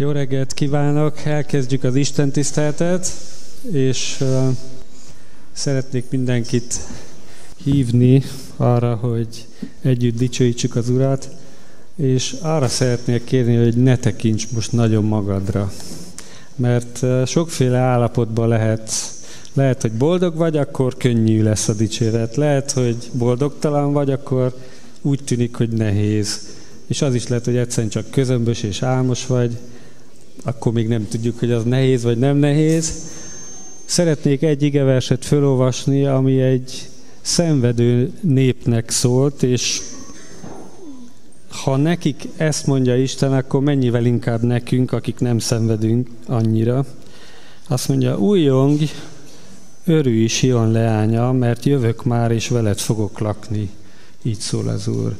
Jó reggelt kívánok! Elkezdjük az Isten tiszteletet, és uh, szeretnék mindenkit hívni arra, hogy együtt dicsőítsük az Urat, és arra szeretnék kérni, hogy ne tekints most nagyon magadra. Mert uh, sokféle állapotban lehet lehet, hogy boldog vagy, akkor könnyű lesz a dicséret. Lehet, hogy boldogtalan vagy, akkor úgy tűnik, hogy nehéz. És az is lehet, hogy egyszerűen csak közömbös és álmos vagy, akkor még nem tudjuk, hogy az nehéz vagy nem nehéz. Szeretnék egy igeverset felolvasni, ami egy szenvedő népnek szólt, és ha nekik ezt mondja Isten, akkor mennyivel inkább nekünk, akik nem szenvedünk annyira. Azt mondja, újjong, örülj Sion leánya, mert jövök már, és veled fogok lakni. Így szól az Úr.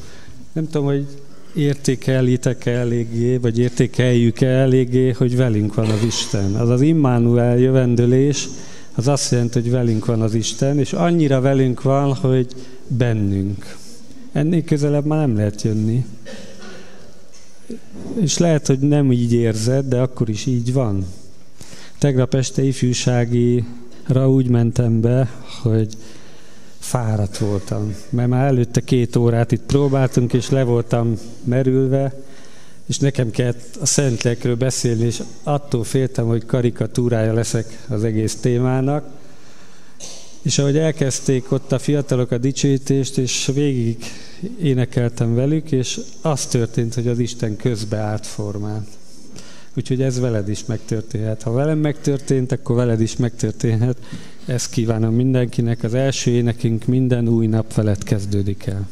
Nem tudom, hogy értékelitek-e eléggé, vagy értékeljük-e eléggé, hogy velünk van az Isten. Az az Immanuel jövendőlés, az azt jelenti, hogy velünk van az Isten, és annyira velünk van, hogy bennünk. Ennél közelebb már nem lehet jönni. És lehet, hogy nem így érzed, de akkor is így van. Tegnap este ifjúságira úgy mentem be, hogy fáradt voltam, mert már előtte két órát itt próbáltunk, és le voltam merülve, és nekem kellett a Szentlekről beszélni, és attól féltem, hogy karikatúrája leszek az egész témának. És ahogy elkezdték ott a fiatalok a dicsőítést, és végig énekeltem velük, és az történt, hogy az Isten közbe állt formán. Úgyhogy ez veled is megtörténhet. Ha velem megtörtént, akkor veled is megtörténhet. Ezt kívánom mindenkinek. Az első énekünk minden új nap felett kezdődik el.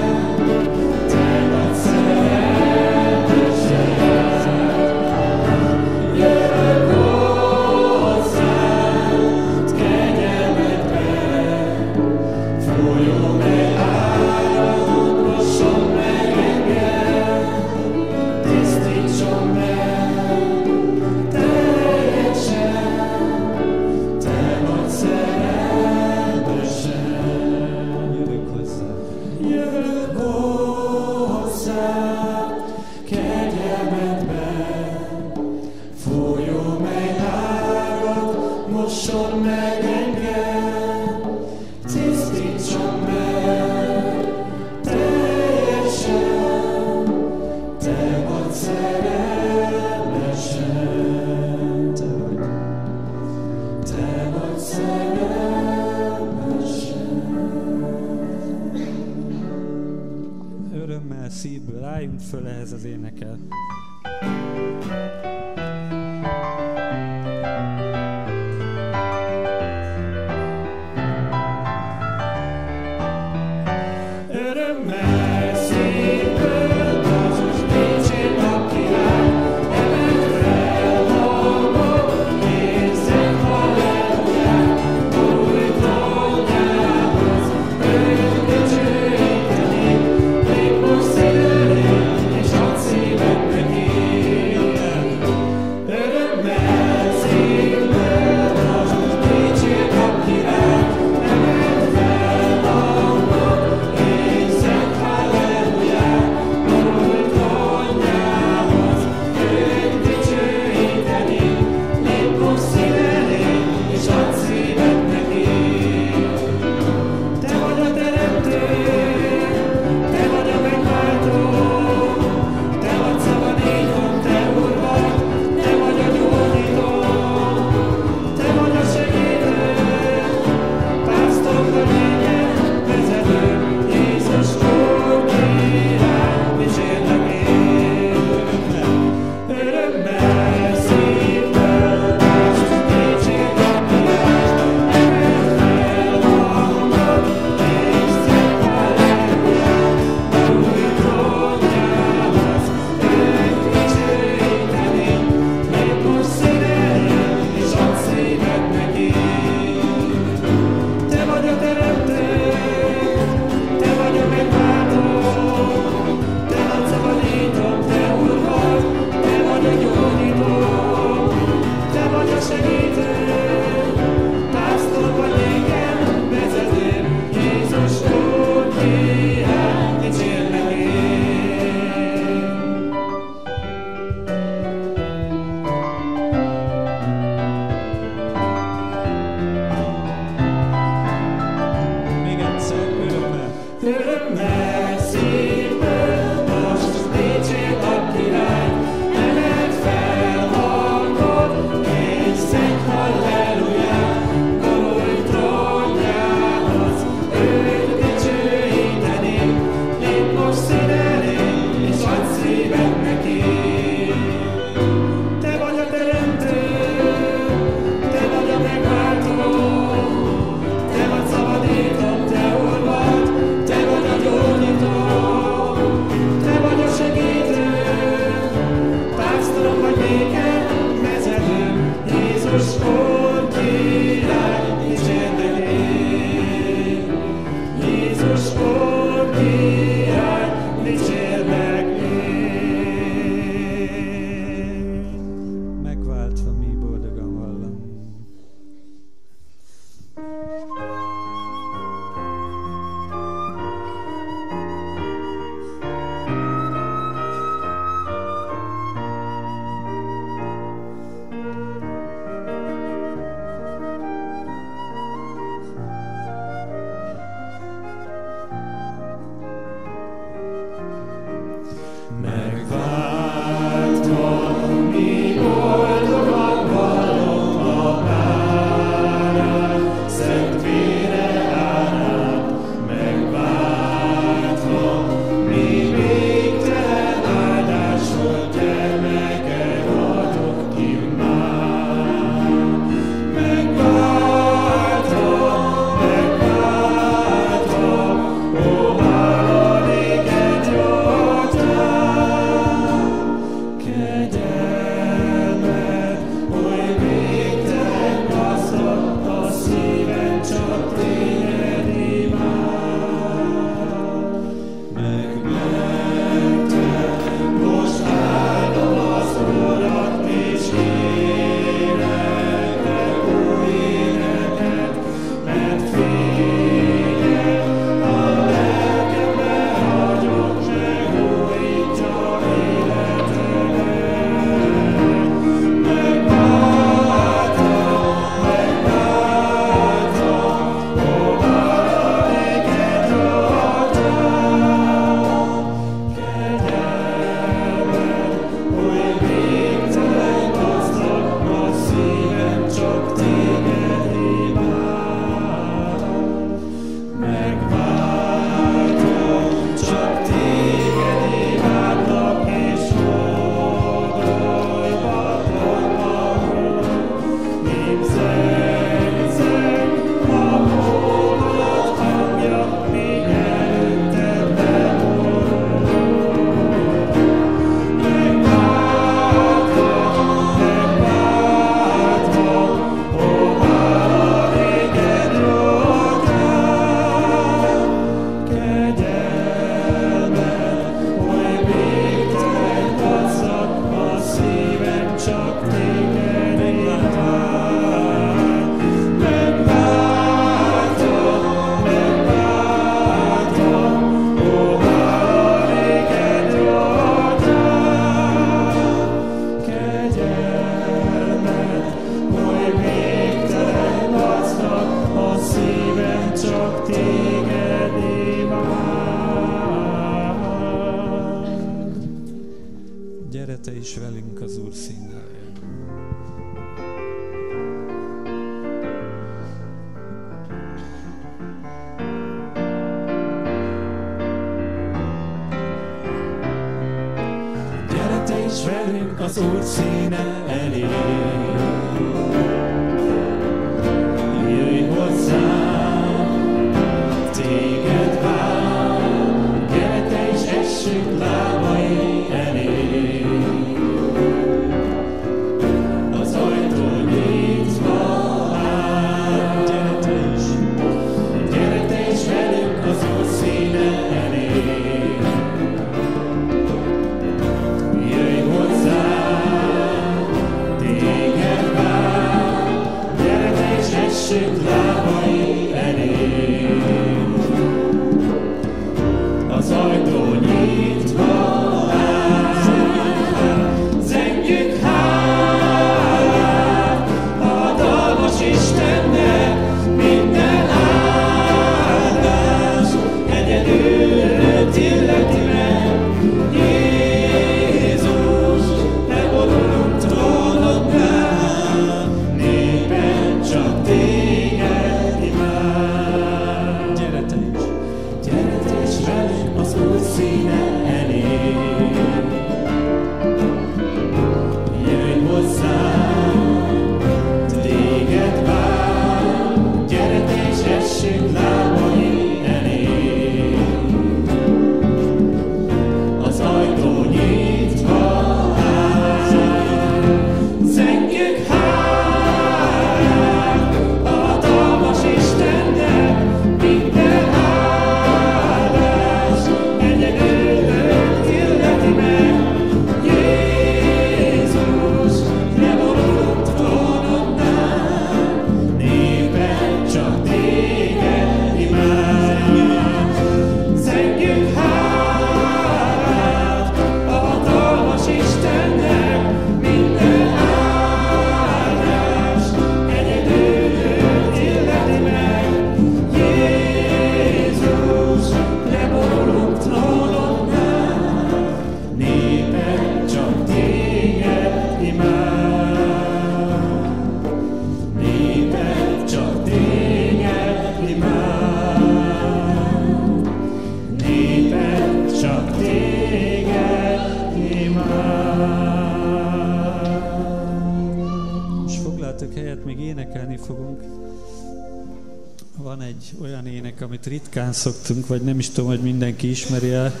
ritkán szoktunk, vagy nem is tudom, hogy mindenki ismeri el,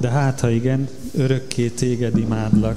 de hát ha igen, örökké téged imádlak.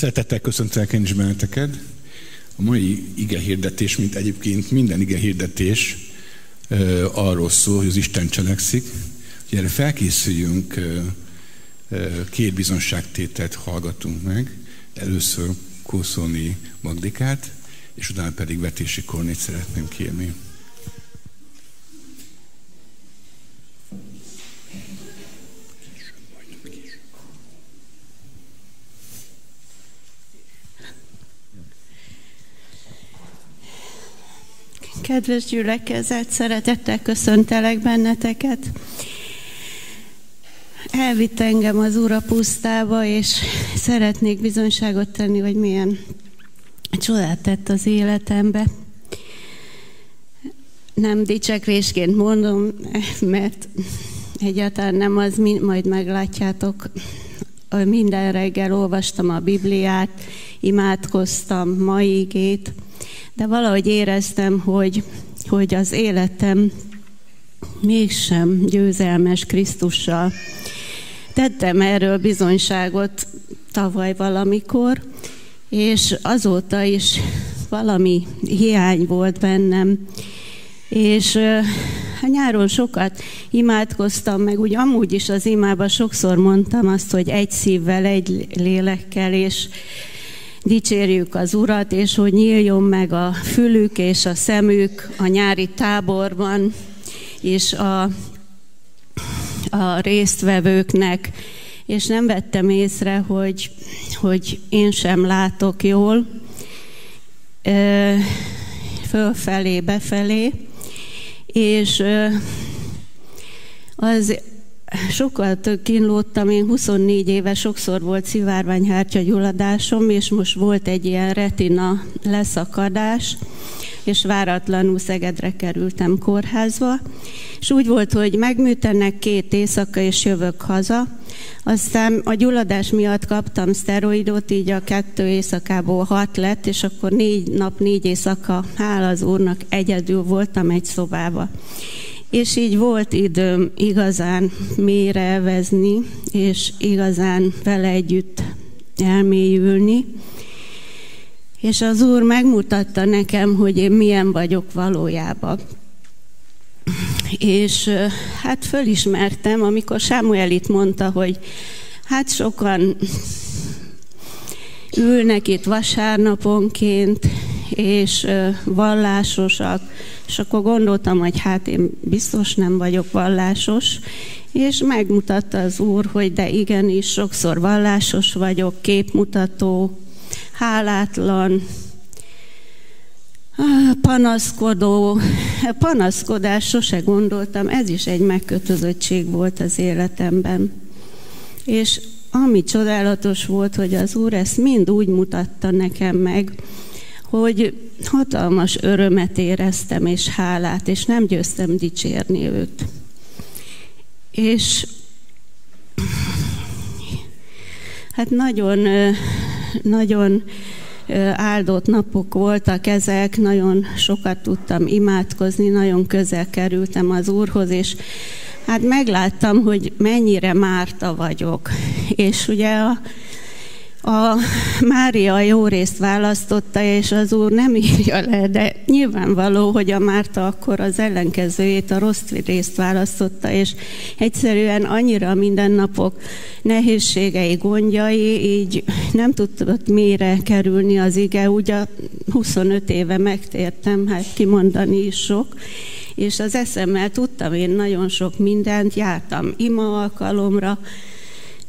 Szeretettel köszöntelek én is benneteket. A mai ige hirdetés, mint egyébként minden ige hirdetés arról szól, hogy az Isten cselekszik. Hogy erre felkészüljünk, két bizonságtételt hallgatunk meg. Először Kószolni Magdikát, és utána pedig Vetési Kornét szeretném kérni. Kedves gyülekezet, szeretettel köszöntelek benneteket. Elvitt engem az Úr a pusztába, és szeretnék bizonyságot tenni, hogy milyen csodát tett az életembe. Nem dicsekvésként mondom, mert egyáltalán nem az, majd meglátjátok. Minden reggel olvastam a Bibliát, imádkoztam, mai igét, de valahogy éreztem, hogy, hogy az életem mégsem győzelmes Krisztussal. Tettem erről bizonyságot tavaly valamikor, és azóta is valami hiány volt bennem. És hát nyáron sokat imádkoztam, meg úgy amúgy is az imába sokszor mondtam azt, hogy egy szívvel, egy lélekkel, és dicsérjük az Urat, és hogy nyíljon meg a fülük és a szemük a nyári táborban, és a, a résztvevőknek, és nem vettem észre, hogy, hogy én sem látok jól, fölfelé, befelé, és az sokkal több kínlódtam, én 24 éve sokszor volt szivárványhártya gyulladásom, és most volt egy ilyen retina leszakadás, és váratlanul Szegedre kerültem kórházba, és úgy volt, hogy megműtenek két éjszaka, és jövök haza. Aztán a gyulladás miatt kaptam szteroidot, így a kettő éjszakából hat lett, és akkor négy nap, négy éjszaka, hála az úrnak, egyedül voltam egy szobába. És így volt időm igazán mélyre elvezni, és igazán vele együtt elmélyülni. És az Úr megmutatta nekem, hogy én milyen vagyok valójában. és hát fölismertem, amikor Sámuel itt mondta, hogy hát sokan ülnek itt vasárnaponként, és vallásosak, és akkor gondoltam, hogy hát én biztos nem vagyok vallásos, és megmutatta az Úr, hogy de igenis, sokszor vallásos vagyok, képmutató, hálátlan, panaszkodó, panaszkodás sose gondoltam, ez is egy megkötözöttség volt az életemben. És ami csodálatos volt, hogy az Úr ezt mind úgy mutatta nekem meg, hogy hatalmas örömet éreztem és hálát, és nem győztem dicsérni őt. És hát nagyon, nagyon áldott napok voltak ezek, nagyon sokat tudtam imádkozni, nagyon közel kerültem az Úrhoz, és hát megláttam, hogy mennyire Márta vagyok. És ugye a, a Mária jó részt választotta, és az úr nem írja le, de nyilvánvaló, hogy a Márta akkor az ellenkezőjét, a rossz részt választotta, és egyszerűen annyira mindennapok nehézségei, gondjai, így nem tudott mélyre kerülni az ige. Ugye 25 éve megtértem, hát kimondani is sok, és az eszemmel tudtam én nagyon sok mindent, jártam ima alkalomra,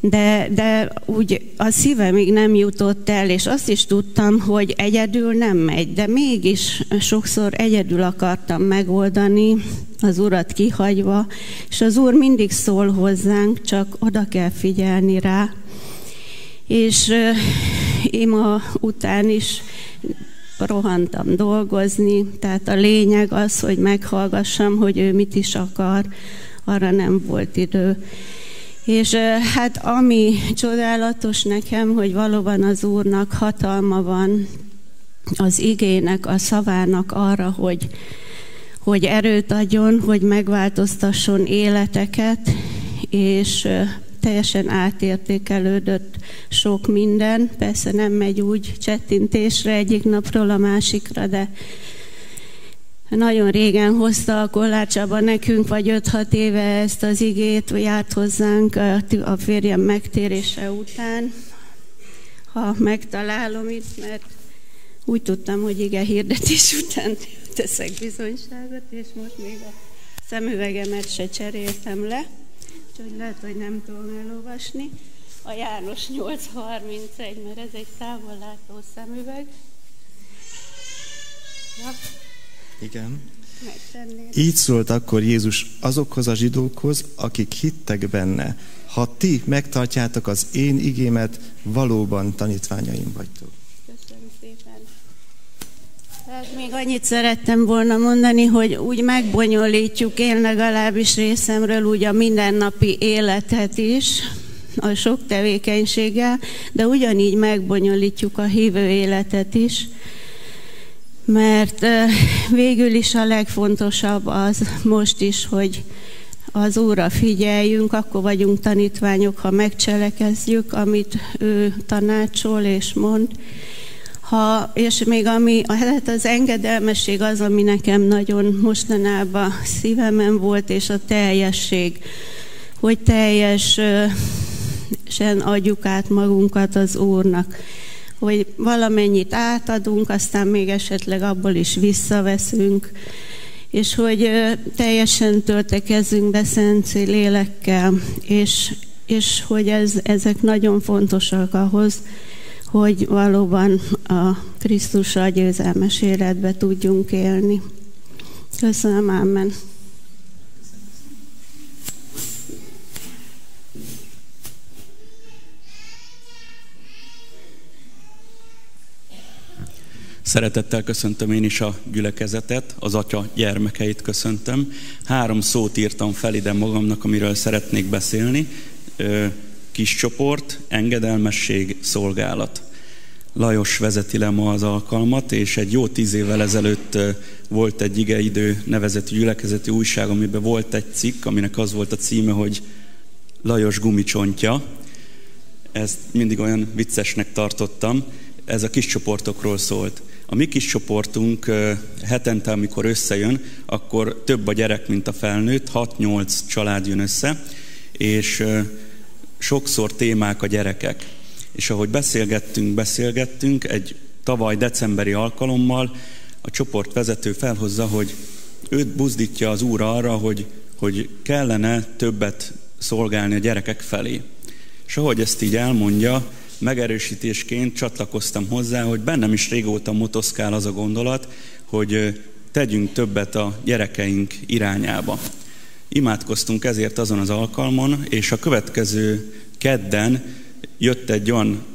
de, de úgy a szívemig nem jutott el, és azt is tudtam, hogy egyedül nem megy, de mégis sokszor egyedül akartam megoldani, az Urat kihagyva, és az Úr mindig szól hozzánk, csak oda kell figyelni rá. És ima után is rohantam dolgozni, tehát a lényeg az, hogy meghallgassam, hogy ő mit is akar, arra nem volt idő. És hát ami csodálatos nekem, hogy valóban az Úrnak hatalma van az igének, a szavának arra, hogy, hogy erőt adjon, hogy megváltoztasson életeket, és teljesen átértékelődött sok minden. Persze nem megy úgy csettintésre egyik napról a másikra, de nagyon régen hozta a Kollácsaba nekünk, vagy 5-6 éve ezt az igét, járt hozzánk a férjem megtérése után. Ha megtalálom itt, mert úgy tudtam, hogy igen, hirdetés után teszek bizonyságot, és most még a szemüvegemet se cseréltem le, úgyhogy lehet, hogy nem tudom elolvasni. A János 831, mert ez egy távollátó szemüveg. Ja. Igen. Így szólt akkor Jézus azokhoz a zsidókhoz, akik hittek benne. Ha ti megtartjátok az én igémet, valóban tanítványaim vagytok. Köszönöm szépen. Hát még annyit szerettem volna mondani, hogy úgy megbonyolítjuk én legalábbis részemről úgy a mindennapi életet is, a sok tevékenységgel, de ugyanígy megbonyolítjuk a hívő életet is, mert végül is a legfontosabb az most is, hogy az Úrra figyeljünk, akkor vagyunk tanítványok, ha megcselekezzük, amit ő tanácsol és mond. Ha, és még ami, hát az engedelmesség az, ami nekem nagyon mostanában szívemen volt, és a teljesség, hogy teljesen adjuk át magunkat az Úrnak hogy valamennyit átadunk, aztán még esetleg abból is visszaveszünk, és hogy teljesen töltekezzünk be szent lélekkel, és, és hogy ez, ezek nagyon fontosak ahhoz, hogy valóban a Krisztussal győzelmes életbe tudjunk élni. Köszönöm, Amen. Szeretettel köszöntöm én is a gyülekezetet, az atya gyermekeit köszöntöm. Három szót írtam fel ide magamnak, amiről szeretnék beszélni. Kis csoport, engedelmesség, szolgálat. Lajos vezeti le ma az alkalmat, és egy jó tíz évvel ezelőtt volt egy igeidő nevezetű gyülekezeti újság, amiben volt egy cikk, aminek az volt a címe, hogy Lajos gumicsontja. Ezt mindig olyan viccesnek tartottam. Ez a kis csoportokról szólt A mi kis csoportunk hetente, amikor összejön, akkor több a gyerek, mint a felnőtt, 6-8 család jön össze, és sokszor témák a gyerekek. És ahogy beszélgettünk, beszélgettünk, egy tavaly decemberi alkalommal a csoport vezető felhozza, hogy őt buzdítja az úr arra, hogy, hogy kellene többet szolgálni a gyerekek felé. És ahogy ezt így elmondja, megerősítésként csatlakoztam hozzá, hogy bennem is régóta motoszkál az a gondolat, hogy tegyünk többet a gyerekeink irányába. Imádkoztunk ezért azon az alkalmon, és a következő kedden jött egy olyan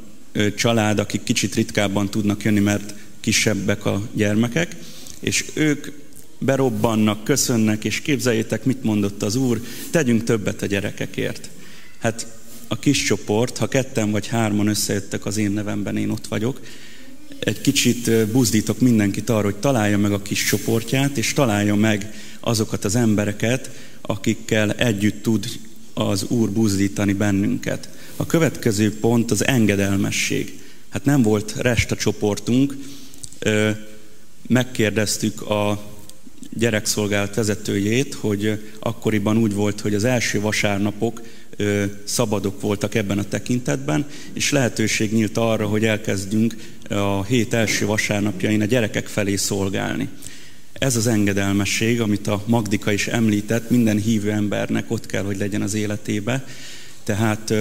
család, akik kicsit ritkábban tudnak jönni, mert kisebbek a gyermekek, és ők berobbannak, köszönnek, és képzeljétek, mit mondott az Úr, tegyünk többet a gyerekekért. Hát a kis csoport, ha ketten vagy hárman összejöttek az én nevemben, én ott vagyok, egy kicsit buzdítok mindenkit arra, hogy találja meg a kis csoportját, és találja meg azokat az embereket, akikkel együtt tud az Úr buzdítani bennünket. A következő pont az engedelmesség. Hát nem volt resta csoportunk, megkérdeztük a gyerekszolgálat vezetőjét, hogy akkoriban úgy volt, hogy az első vasárnapok szabadok voltak ebben a tekintetben, és lehetőség nyílt arra, hogy elkezdjünk a hét első vasárnapjain a gyerekek felé szolgálni. Ez az engedelmesség, amit a Magdika is említett, minden hívő embernek ott kell, hogy legyen az életébe. Tehát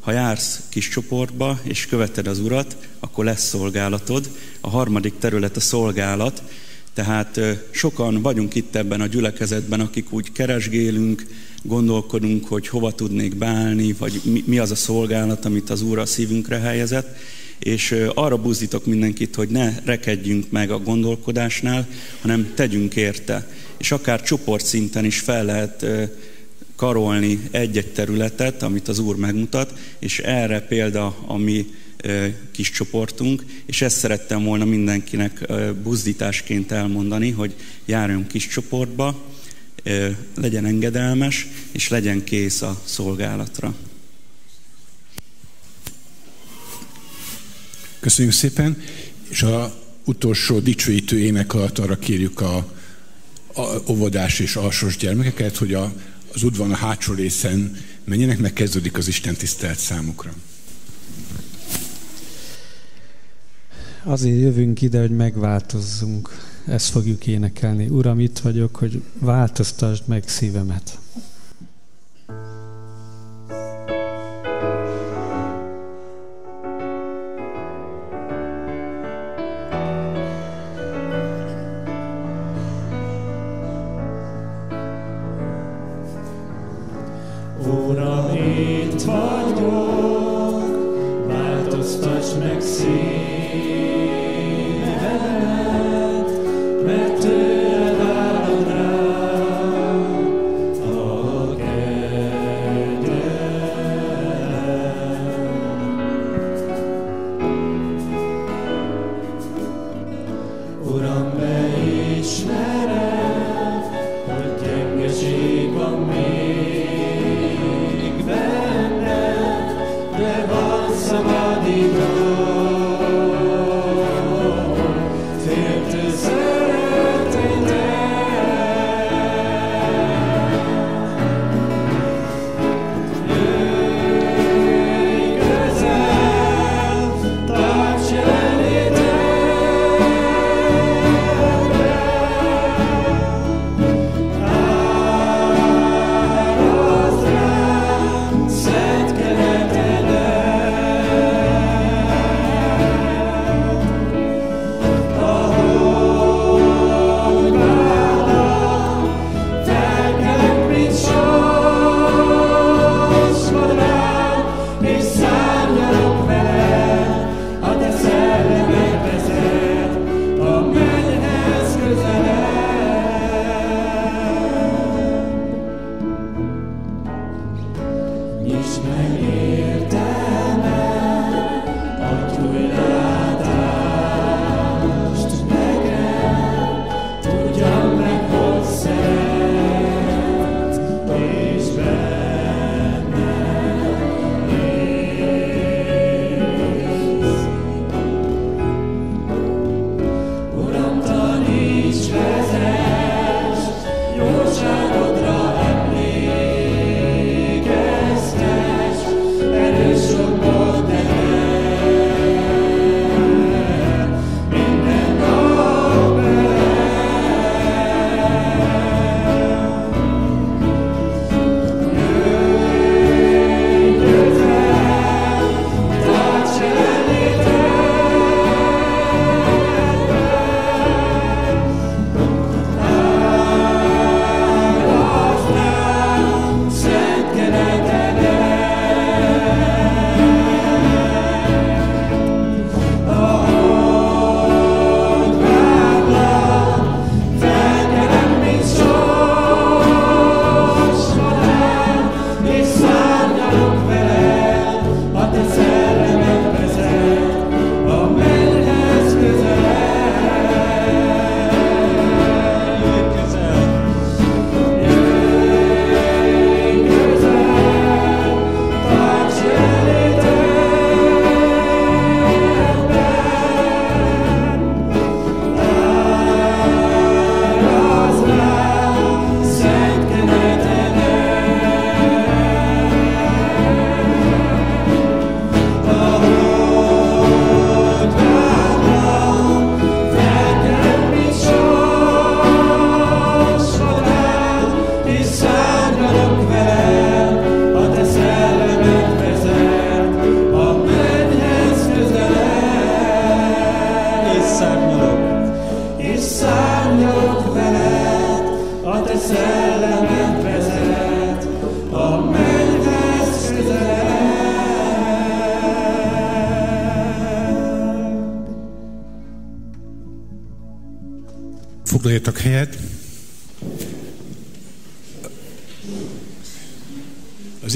ha jársz kis csoportba, és követed az Urat, akkor lesz szolgálatod. A harmadik terület a szolgálat, tehát sokan vagyunk itt ebben a gyülekezetben, akik úgy keresgélünk, gondolkodunk, hogy hova tudnék beállni, vagy mi az a szolgálat, amit az Úr a szívünkre helyezett, és arra buzdítok mindenkit, hogy ne rekedjünk meg a gondolkodásnál, hanem tegyünk érte. És akár csoportszinten is fel lehet karolni egy-egy területet, amit az Úr megmutat, és erre példa a mi kis csoportunk, és ezt szerettem volna mindenkinek buzdításként elmondani, hogy járjon kis csoportba, legyen engedelmes, és legyen kész a szolgálatra. Köszönjük szépen, és a utolsó dicsőítő ének alatt arra kérjük a, a óvodás és alsós gyermekeket, hogy a, az udvaron a hátsó részen menjenek, meg kezdődik az Isten tisztelt számukra. Azért jövünk ide, hogy megváltozzunk. Ezt fogjuk énekelni. Uram, itt vagyok, hogy változtasd meg szívemet.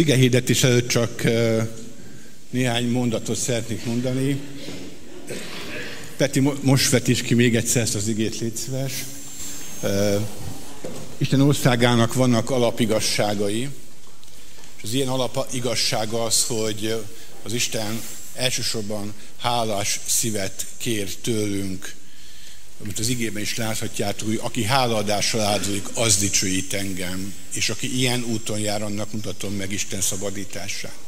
Ige hirdetés előtt csak néhány mondatot szeretnék mondani. Peti, most vetíts ki még egyszer ezt az igét, légy szíves. Isten országának vannak alapigasságai, és az ilyen alapigassága az, hogy az Isten elsősorban hálás szívet kér tőlünk, amit az igében is láthatjátok, hogy aki hálaadással áldozik, az dicsőít engem, és aki ilyen úton jár, annak mutatom meg Isten szabadítását.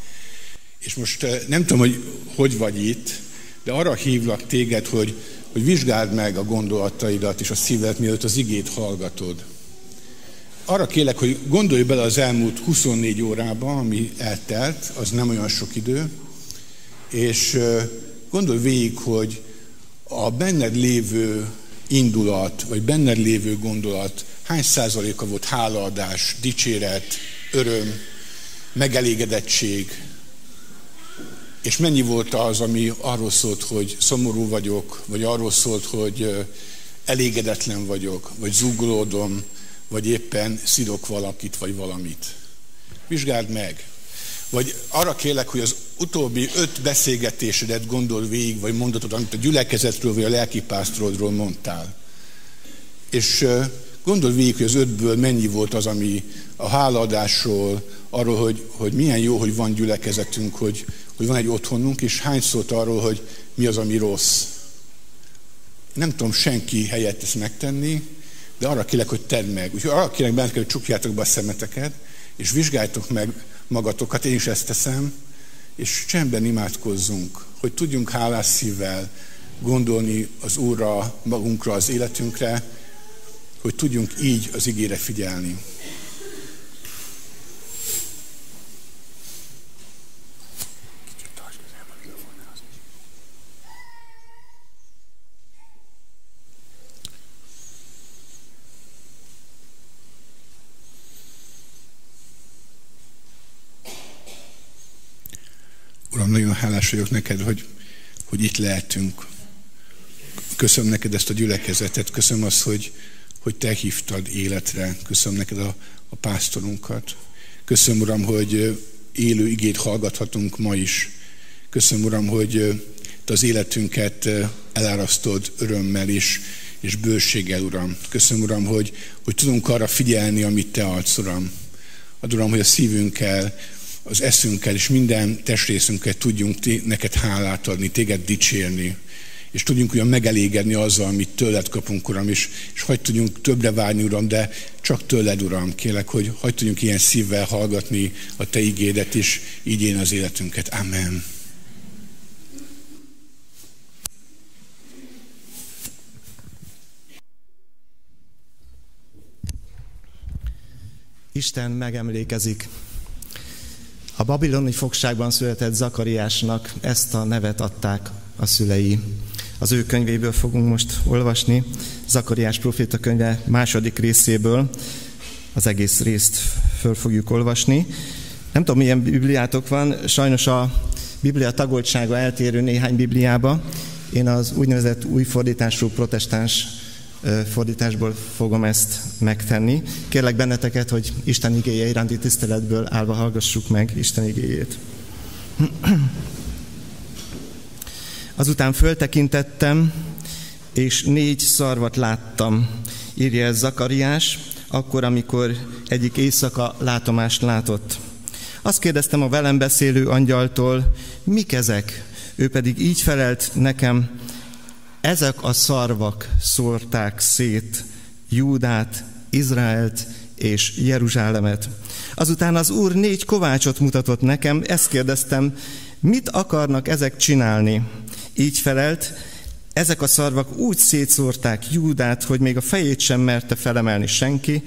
És most eh, nem tudom, hogy hogy vagy itt, de arra hívlak téged, hogy, hogy vizsgáld meg a gondolataidat és a szívedet, mielőtt az igét hallgatod. Arra kérlek, hogy gondolj bele az elmúlt 24 órában, ami eltelt, az nem olyan sok idő, és eh, gondolj végig, hogy a benned lévő indulat, vagy benned lévő gondolat hány százaléka volt hálaadás, dicséret, öröm, megelégedettség, és mennyi volt az, ami arról szólt, hogy szomorú vagyok, vagy arról szólt, hogy elégedetlen vagyok, vagy zúgolódom, vagy éppen szidok valakit, vagy valamit. Vizsgáld meg. Vagy arra kérlek, hogy az utóbbi öt beszélgetésedet gondol végig, vagy mondatod, amit a gyülekezetről, vagy a lelkipásztorodról mondtál. És gondol végig, hogy az ötből mennyi volt az, ami a hálaadásról, arról, hogy, hogy milyen jó, hogy van gyülekezetünk, hogy, hogy van egy otthonunk, és hány szólt arról, hogy mi az, ami rossz. Nem tudom senki helyett ezt megtenni, de arra kérlek, hogy tedd meg. Úgyhogy arra kérlek benneteket, hogy csukjátok be a szemeteket, és vizsgáljátok meg magatokat, én is ezt teszem, és csendben imádkozzunk, hogy tudjunk hálás szívvel gondolni az Úrra, magunkra, az életünkre, hogy tudjunk így az igére figyelni. Uram, nagyon hálás vagyok neked, hogy, hogy itt lehetünk. Köszönöm neked ezt a gyülekezetet, köszönöm azt, hogy, hogy te hívtad életre, köszönöm neked a, a pásztorunkat. Köszönöm, Uram, hogy élő igét hallgathatunk ma is. Köszönöm, Uram, hogy te az életünket elárasztod örömmel is, és bőséggel, Uram. Köszönöm, Uram, hogy, hogy tudunk arra figyelni, amit Te adsz, Uram. Ad, Uram, hogy a szívünkkel az eszünkkel és minden testrészünkkel tudjunk neked hálát adni, téged dicsérni, és tudjunk olyan megelégedni azzal, amit tőled kapunk, Uram, és, és hagyd tudjunk többre várni, Uram, de csak tőled, Uram, kérlek, hogy hagyd tudjunk ilyen szívvel hallgatni a Te igédet, és így én az életünket. Amen. Isten megemlékezik a babiloni fogságban született Zakariásnak ezt a nevet adták a szülei. Az ő könyvéből fogunk most olvasni, Zakariás proféta könyve második részéből, az egész részt föl fogjuk olvasni. Nem tudom, milyen bibliátok van, sajnos a biblia tagoltsága eltérő néhány bibliába. Én az úgynevezett új fordítású protestáns fordításból fogom ezt megtenni. Kérlek benneteket, hogy Isten igéje iránti tiszteletből állva hallgassuk meg Isten igéjét. Azután föltekintettem, és négy szarvat láttam, írja ez Zakariás, akkor, amikor egyik éjszaka látomást látott. Azt kérdeztem a velem beszélő angyaltól, mik ezek? Ő pedig így felelt nekem, ezek a szarvak szórták szét Júdát, Izraelt és Jeruzsálemet. Azután az Úr négy kovácsot mutatott nekem, ezt kérdeztem, mit akarnak ezek csinálni? Így felelt, ezek a szarvak úgy szétszórták Júdát, hogy még a fejét sem merte felemelni senki,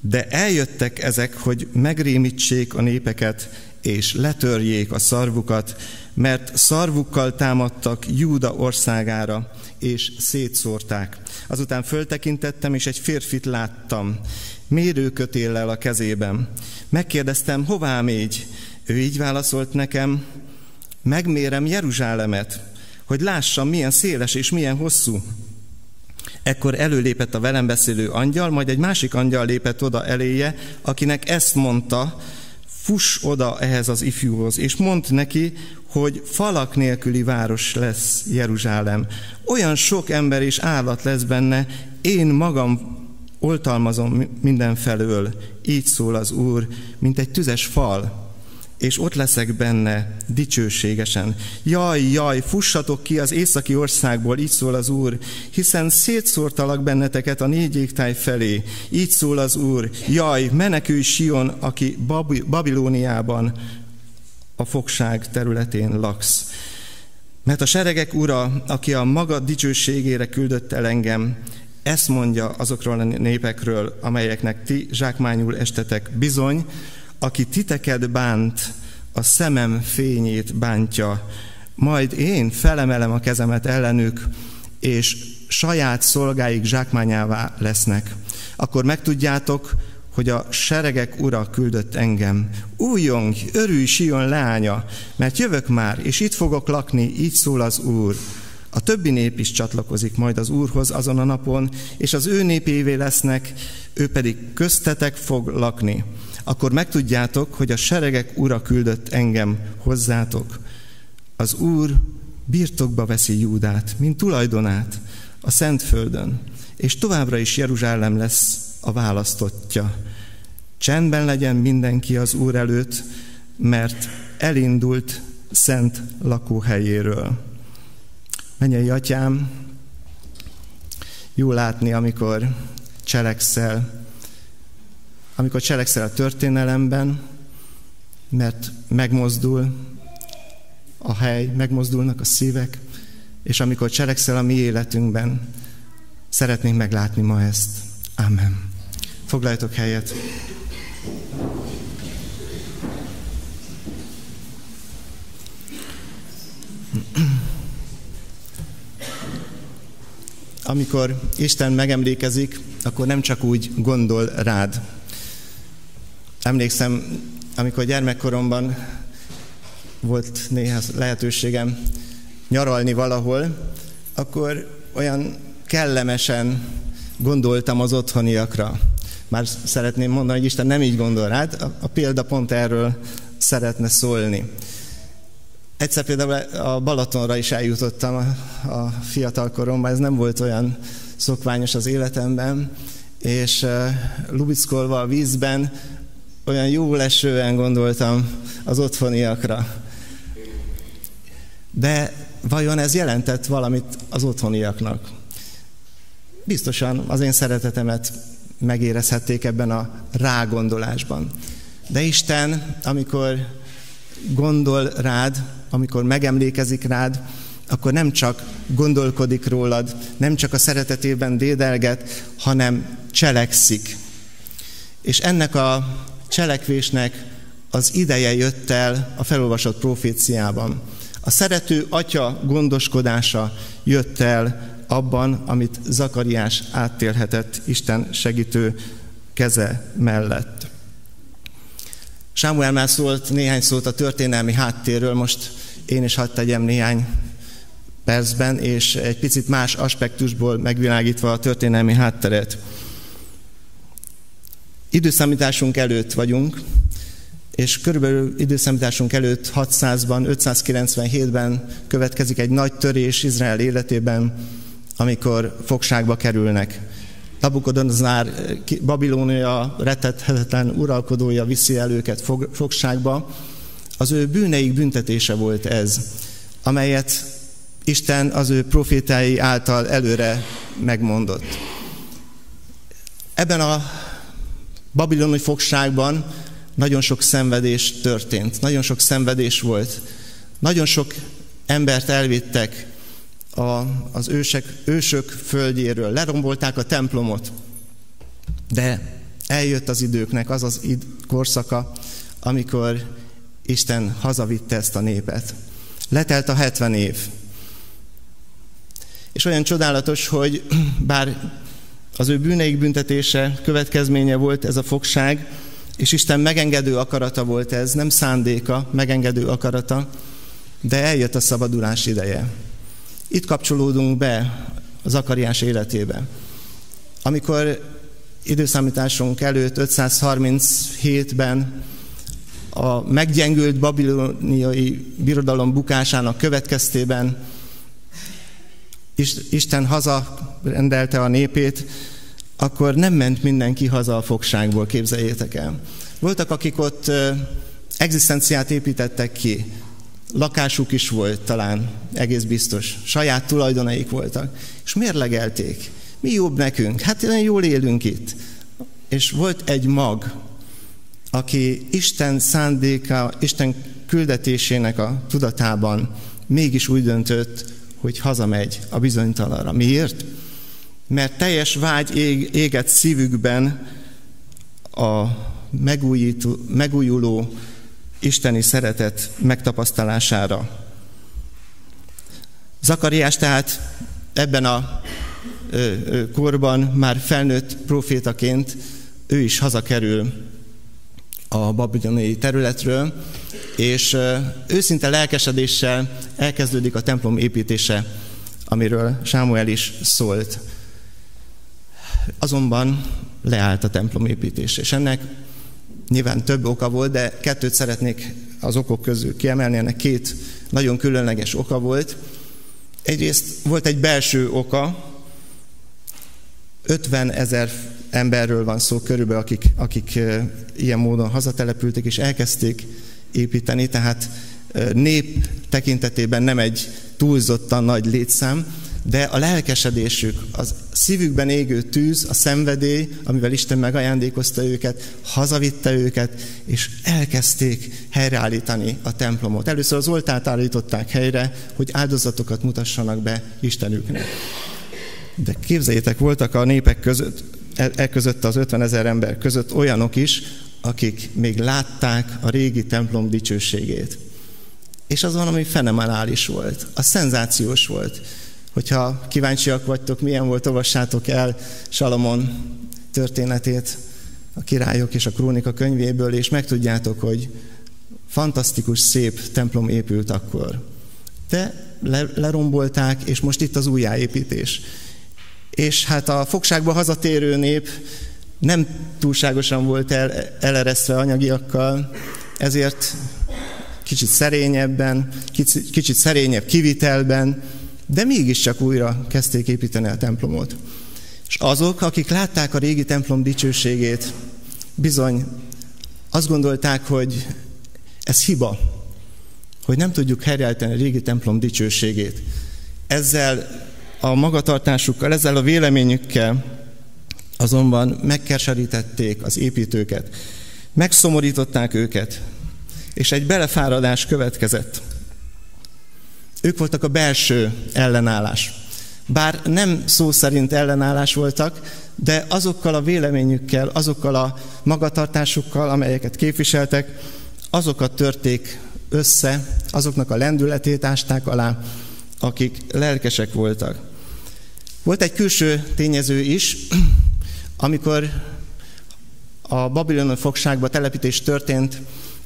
de eljöttek ezek, hogy megrémítsék a népeket, és letörjék a szarvukat, mert szarvukkal támadtak Júda országára, és szétszórták. Azután föltekintettem, és egy férfit láttam, mérőkötéllel a kezében. Megkérdeztem, hová mégy? Ő így válaszolt nekem, megmérem Jeruzsálemet, hogy lássam, milyen széles és milyen hosszú. Ekkor előlépett a velem beszélő angyal, majd egy másik angyal lépett oda eléje, akinek ezt mondta, fuss oda ehhez az ifjúhoz, és mondd neki, hogy falak nélküli város lesz Jeruzsálem. Olyan sok ember és állat lesz benne, én magam oltalmazom mindenfelől, így szól az Úr, mint egy tüzes fal, és ott leszek benne dicsőségesen. Jaj, jaj, fussatok ki az északi országból, így szól az Úr, hiszen szétszórtalak benneteket a négy égtáj felé, így szól az Úr. Jaj, menekülj Sion, aki Babilóniában a fogság területén laksz. Mert a seregek ura, aki a maga dicsőségére küldött el engem, ezt mondja azokról a népekről, amelyeknek ti zsákmányul estetek. Bizony, aki titeket bánt, a szemem fényét bántja, majd én felemelem a kezemet ellenük, és saját szolgáik zsákmányává lesznek. Akkor megtudjátok, hogy a seregek ura küldött engem. Újjong, örülj, Sion leánya, mert jövök már, és itt fogok lakni, így szól az Úr. A többi nép is csatlakozik majd az Úrhoz azon a napon, és az ő népévé lesznek, ő pedig köztetek fog lakni. Akkor megtudjátok, hogy a seregek ura küldött engem hozzátok. Az Úr birtokba veszi Júdát, mint tulajdonát a Szentföldön, és továbbra is Jeruzsálem lesz a választottja. Csendben legyen mindenki az Úr előtt, mert elindult szent lakóhelyéről. Menjei atyám, jó látni, amikor cselekszel, amikor cselekszel a történelemben, mert megmozdul a hely, megmozdulnak a szívek, és amikor cselekszel a mi életünkben, szeretnénk meglátni ma ezt. Amen. Foglaljatok helyet. Amikor Isten megemlékezik, akkor nem csak úgy gondol rád. Emlékszem, amikor gyermekkoromban volt néha lehetőségem nyaralni valahol, akkor olyan kellemesen gondoltam az otthoniakra. Már szeretném mondani, hogy Isten nem így gondol rád, a, példa pont erről szeretne szólni. Egyszer például a Balatonra is eljutottam a, a fiatal koromban, ez nem volt olyan szokványos az életemben, és lubickolva a vízben olyan jó lesően gondoltam az otthoniakra. De vajon ez jelentett valamit az otthoniaknak? Biztosan az én szeretetemet megérezhették ebben a rágondolásban. De Isten, amikor gondol rád, amikor megemlékezik rád, akkor nem csak gondolkodik rólad, nem csak a szeretetében dédelget, hanem cselekszik. És ennek a cselekvésnek az ideje jött el a felolvasott proféciában. A szerető atya gondoskodása jött el abban, amit Zakariás áttélhetett Isten segítő keze mellett. Sámuel már szólt néhány szót a történelmi háttérről, most én is hadd tegyem néhány percben, és egy picit más aspektusból megvilágítva a történelmi hátteret. Időszámításunk előtt vagyunk, és körülbelül időszámításunk előtt 600-ban, 597-ben következik egy nagy törés Izrael életében, amikor fogságba kerülnek. Nabukodonozár, Babilónia retethetetlen uralkodója viszi el őket fogságba. Az ő bűneik büntetése volt ez, amelyet Isten az ő profétái által előre megmondott. Ebben a babiloni fogságban nagyon sok szenvedés történt, nagyon sok szenvedés volt. Nagyon sok embert elvittek a, az ősek, ősök földjéről, lerombolták a templomot, de eljött az időknek az az id- korszaka, amikor Isten hazavitte ezt a népet. Letelt a 70 év. És olyan csodálatos, hogy bár az ő bűneik büntetése következménye volt ez a fogság, és Isten megengedő akarata volt ez, nem szándéka, megengedő akarata, de eljött a szabadulás ideje. Itt kapcsolódunk be Zakariás életébe. Amikor időszámításunk előtt 537-ben a meggyengült babiloniai birodalom bukásának következtében Isten haza rendelte a népét, akkor nem ment mindenki haza a fogságból, képzeljétek el. Voltak, akik ott egzisztenciát építettek ki, lakásuk is volt talán, egész biztos, saját tulajdonaik voltak, és mérlegelték. Mi jobb nekünk? Hát olyan jól élünk itt. És volt egy mag, aki Isten szándéka, Isten küldetésének a tudatában mégis úgy döntött, hogy hazamegy a bizonytalanra. Miért? Mert teljes vágy ég, éget szívükben a megújító, megújuló isteni szeretet megtapasztalására. Zakariás tehát ebben a korban már felnőtt profétaként ő is hazakerül a babiloniai területről, és őszinte lelkesedéssel elkezdődik a templom építése, amiről Sámuel is szólt. Azonban leállt a templom építése, és ennek nyilván több oka volt, de kettőt szeretnék az okok közül kiemelni, ennek két nagyon különleges oka volt. Egyrészt volt egy belső oka, 50 ezer emberről van szó körülbelül, akik, akik ilyen módon hazatelepültek és elkezdték építeni, tehát nép tekintetében nem egy túlzottan nagy létszám, de a lelkesedésük, az szívükben égő tűz, a szenvedély, amivel Isten megajándékozta őket, hazavitte őket, és elkezdték helyreállítani a templomot. Először az oltát állították helyre, hogy áldozatokat mutassanak be Istenüknek. De képzeljétek, voltak a népek között, e, e között az 50 ezer ember között olyanok is, akik még látták a régi templom dicsőségét. És az valami fenomenális volt, a szenzációs volt. Hogyha kíváncsiak vagytok, milyen volt, olvassátok el Salamon történetét a királyok és a krónika könyvéből, és megtudjátok, hogy fantasztikus, szép templom épült akkor. De lerombolták, és most itt az újjáépítés és hát a fogságba hazatérő nép nem túlságosan volt el, eleresztve anyagiakkal, ezért kicsit szerényebben, kicsit, kicsit szerényebb kivitelben, de mégiscsak újra kezdték építeni a templomot. És azok, akik látták a régi templom dicsőségét, bizony azt gondolták, hogy ez hiba, hogy nem tudjuk helyreállítani a régi templom dicsőségét. Ezzel a magatartásukkal, ezzel a véleményükkel azonban megkeserítették az építőket, megszomorították őket, és egy belefáradás következett. Ők voltak a belső ellenállás. Bár nem szó szerint ellenállás voltak, de azokkal a véleményükkel, azokkal a magatartásukkal, amelyeket képviseltek, azokat törték össze, azoknak a lendületét ásták alá, akik lelkesek voltak. Volt egy külső tényező is, amikor a babiloni fogságba telepítés történt,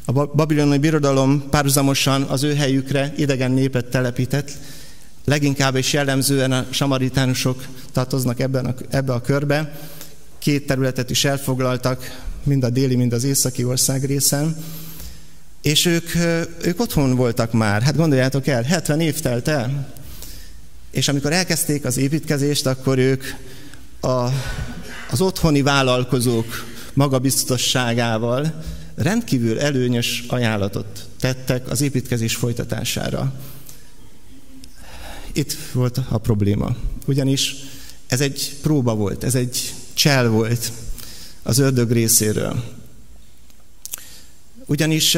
a babiloni birodalom párhuzamosan az ő helyükre idegen népet telepített, leginkább és jellemzően a samaritánusok tartoznak ebben a, ebbe a körbe. Két területet is elfoglaltak, mind a déli, mind az északi ország részen. És ők, ők otthon voltak már. Hát gondoljátok el, 70 év telt el és amikor elkezdték az építkezést, akkor ők a, az otthoni vállalkozók magabiztosságával rendkívül előnyös ajánlatot tettek az építkezés folytatására. Itt volt a probléma. Ugyanis ez egy próba volt, ez egy csel volt az ördög részéről. Ugyanis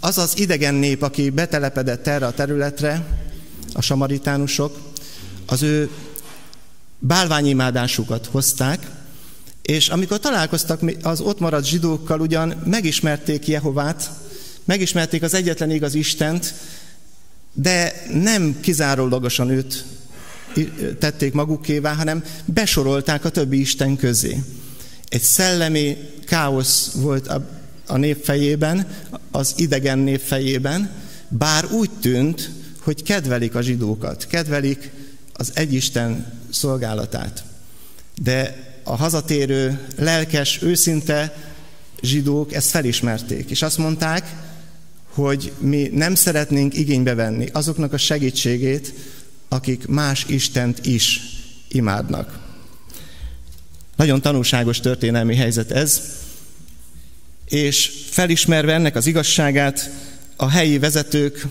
az az idegen nép, aki betelepedett erre a területre, a samaritánusok, az ő bálványimádásukat hozták, és amikor találkoztak az ott maradt zsidókkal, ugyan megismerték Jehovát, megismerték az egyetlen igaz Istent, de nem kizárólagosan őt tették magukévá, hanem besorolták a többi Isten közé. Egy szellemi káosz volt a, a nép fejében, az idegen nép fejében, bár úgy tűnt, hogy kedvelik a zsidókat, kedvelik az egyisten szolgálatát. De a hazatérő, lelkes, őszinte zsidók ezt felismerték, és azt mondták, hogy mi nem szeretnénk igénybe venni azoknak a segítségét, akik más Istent is imádnak. Nagyon tanulságos történelmi helyzet ez, és felismerve ennek az igazságát, a helyi vezetők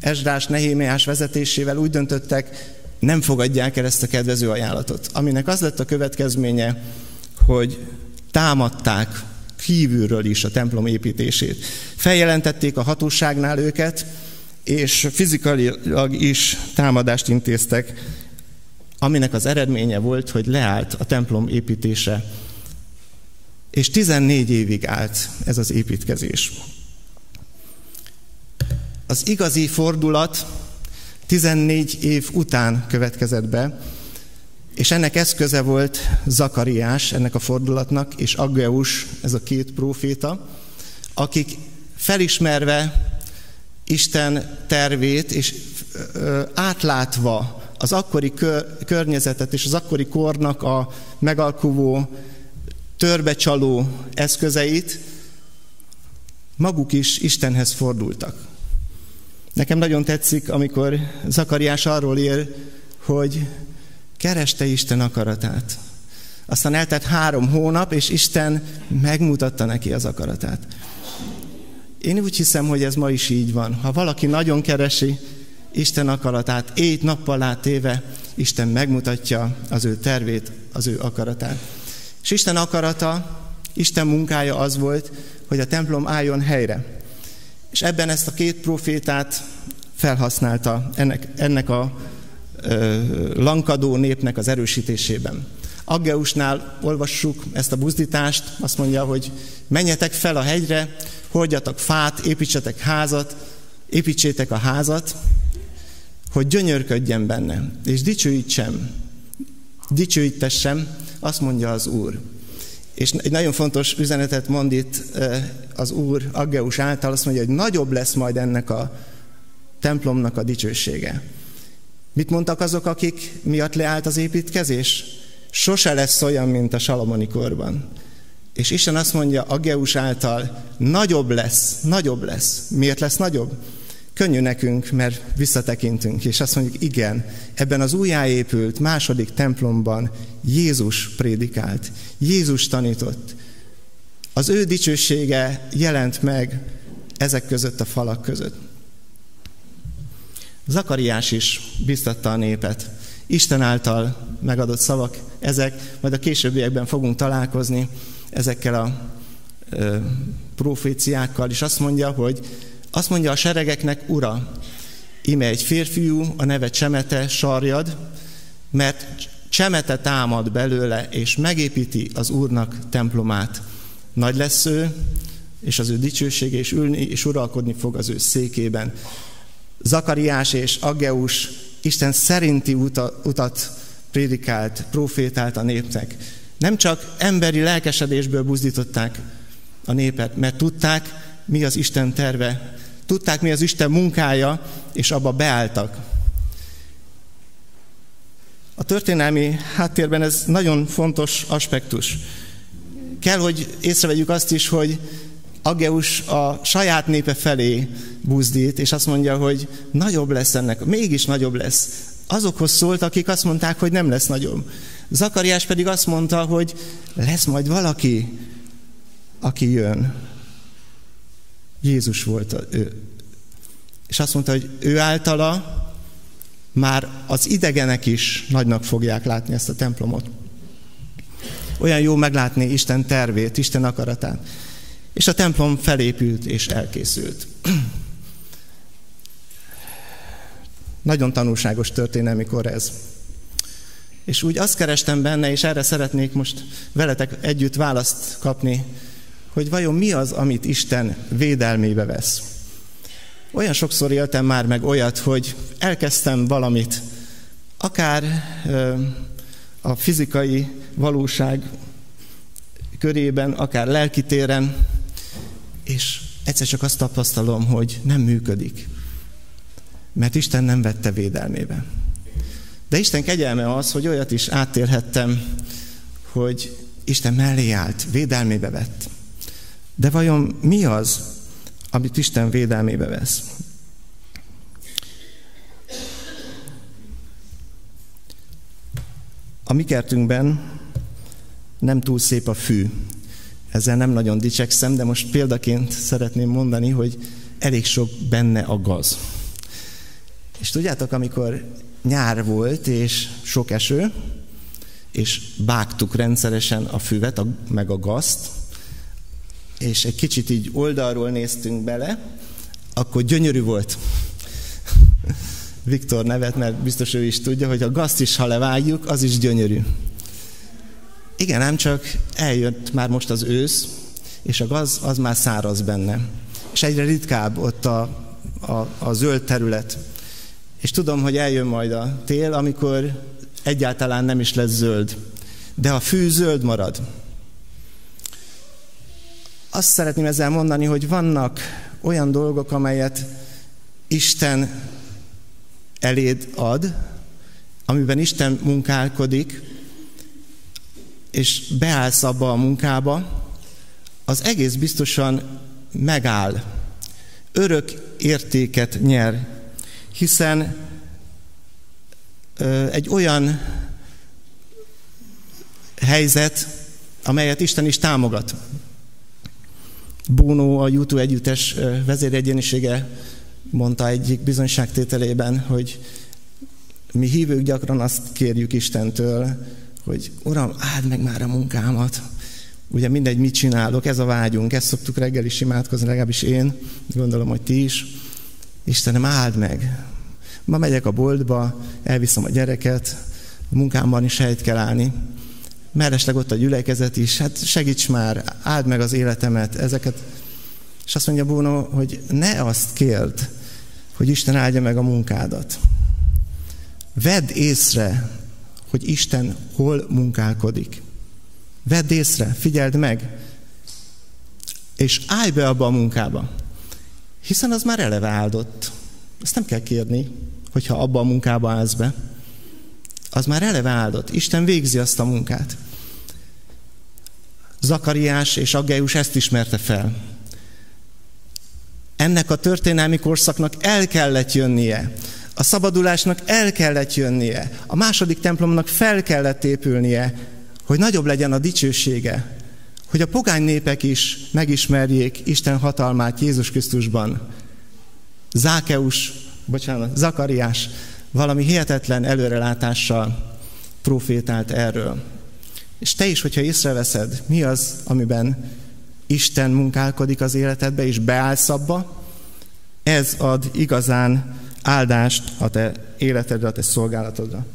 Esdrás, Nehémiás vezetésével úgy döntöttek, nem fogadják el ezt a kedvező ajánlatot. Aminek az lett a következménye, hogy támadták kívülről is a templom építését. Feljelentették a hatóságnál őket, és fizikailag is támadást intéztek, aminek az eredménye volt, hogy leállt a templom építése. És 14 évig állt ez az építkezés. Az igazi fordulat 14 év után következett be, és ennek eszköze volt Zakariás, ennek a fordulatnak, és Aggeus, ez a két próféta, akik felismerve Isten tervét, és átlátva az akkori környezetet és az akkori kornak a megalkuvó, törbecsaló eszközeit, maguk is Istenhez fordultak. Nekem nagyon tetszik, amikor Zakariás arról ér, hogy kereste Isten akaratát. Aztán eltelt három hónap, és Isten megmutatta neki az akaratát. Én úgy hiszem, hogy ez ma is így van. Ha valaki nagyon keresi Isten akaratát, éjt nappal átéve, Isten megmutatja az ő tervét, az ő akaratát. És Isten akarata, Isten munkája az volt, hogy a templom álljon helyre. És ebben ezt a két profétát felhasználta ennek, ennek a ö, lankadó népnek az erősítésében. Aggeusnál olvassuk ezt a buzdítást, azt mondja, hogy menjetek fel a hegyre, hordjatok fát, építsetek házat, építsétek a házat, hogy gyönyörködjen benne, és dicsőítsem, dicsőítessem, azt mondja az Úr. És egy nagyon fontos üzenetet mond itt az Úr Aggeus által, azt mondja, hogy nagyobb lesz majd ennek a templomnak a dicsősége. Mit mondtak azok, akik miatt leállt az építkezés? Sose lesz olyan, mint a Salamoni korban. És Isten azt mondja Aggeus által, nagyobb lesz, nagyobb lesz. Miért lesz nagyobb? Könnyű nekünk, mert visszatekintünk, és azt mondjuk, igen, ebben az újjáépült második templomban Jézus prédikált, Jézus tanított. Az ő dicsősége jelent meg ezek között a falak között. Zakariás is biztatta a népet. Isten által megadott szavak ezek, majd a későbbiekben fogunk találkozni ezekkel a ö, proféciákkal, és azt mondja, hogy azt mondja a seregeknek, ura, ime egy férfiú, a neve Csemete, sarjad, mert Csemete támad belőle, és megépíti az Úrnak templomát. Nagy lesz ő, és az ő dicsősége, és ülni, és uralkodni fog az ő székében. Zakariás és Aggeus Isten szerinti utat prédikált, profétált a népnek. Nem csak emberi lelkesedésből buzdították a népet, mert tudták, mi az Isten terve, tudták, mi az Isten munkája, és abba beálltak. A történelmi háttérben ez nagyon fontos aspektus. Kell, hogy észrevegyük azt is, hogy Ageus a saját népe felé buzdít, és azt mondja, hogy nagyobb lesz ennek, mégis nagyobb lesz. Azokhoz szólt, akik azt mondták, hogy nem lesz nagyobb. Zakariás pedig azt mondta, hogy lesz majd valaki, aki jön. Jézus volt ő. És azt mondta, hogy ő általa már az idegenek is nagynak fogják látni ezt a templomot. Olyan jó meglátni Isten tervét, Isten akaratát. És a templom felépült és elkészült. Nagyon tanulságos történelmi kor ez. És úgy azt kerestem benne, és erre szeretnék most veletek együtt választ kapni, hogy vajon mi az, amit Isten védelmébe vesz. Olyan sokszor éltem már meg olyat, hogy elkezdtem valamit, akár a fizikai valóság körében, akár lelkitéren, és egyszer csak azt tapasztalom, hogy nem működik. Mert Isten nem vette védelmébe. De Isten kegyelme az, hogy olyat is áttérhettem, hogy Isten mellé állt, védelmébe vett. De vajon mi az, amit Isten védelmébe vesz? A mi kertünkben nem túl szép a fű. Ezzel nem nagyon dicsekszem, de most példaként szeretném mondani, hogy elég sok benne a gaz. És tudjátok, amikor nyár volt, és sok eső, és bágtuk rendszeresen a füvet, a, meg a gazt, és egy kicsit így oldalról néztünk bele, akkor gyönyörű volt. Viktor nevet, mert biztos ő is tudja, hogy a gazt is, ha levágjuk, az is gyönyörű. Igen, ám csak eljött már most az ősz, és a gaz az már száraz benne. És egyre ritkább ott a, a, a zöld terület. És tudom, hogy eljön majd a tél, amikor egyáltalán nem is lesz zöld. De a fű zöld marad. Azt szeretném ezzel mondani, hogy vannak olyan dolgok, amelyet Isten eléd ad, amiben Isten munkálkodik, és beállsz abba a munkába, az egész biztosan megáll. Örök értéket nyer, hiszen egy olyan helyzet, amelyet Isten is támogat. Bónó, a YouTube együttes vezéregyenisége mondta egyik bizonyságtételében, hogy mi hívők gyakran azt kérjük Istentől, hogy Uram, áld meg már a munkámat. Ugye mindegy, mit csinálok, ez a vágyunk, ezt szoktuk reggel is imádkozni, legalábbis én, gondolom, hogy ti is. Istenem, áld meg. Ma megyek a boltba, elviszem a gyereket, a munkámban is helyt kell állni. Mellesleg ott a gyülekezet is, hát segíts már, áld meg az életemet, ezeket. És azt mondja Bóno, hogy ne azt kérd, hogy Isten áldja meg a munkádat. Vedd észre, hogy Isten hol munkálkodik. Vedd észre, figyeld meg, és állj be abba a munkába. Hiszen az már eleve áldott. Ezt nem kell kérni, hogyha abba a munkába állsz be. Az már eleve áldott. Isten végzi azt a munkát. Zakariás és Aggeus ezt ismerte fel. Ennek a történelmi korszaknak el kellett jönnie. A szabadulásnak el kellett jönnie. A második templomnak fel kellett épülnie, hogy nagyobb legyen a dicsősége. Hogy a pogány népek is megismerjék Isten hatalmát Jézus Krisztusban. Zákeus, bocsánat, Zakariás valami hihetetlen előrelátással profétált erről. És te is, hogyha észreveszed, mi az, amiben Isten munkálkodik az életedbe, és beállsz abba, ez ad igazán áldást a te életedre, a te szolgálatodra.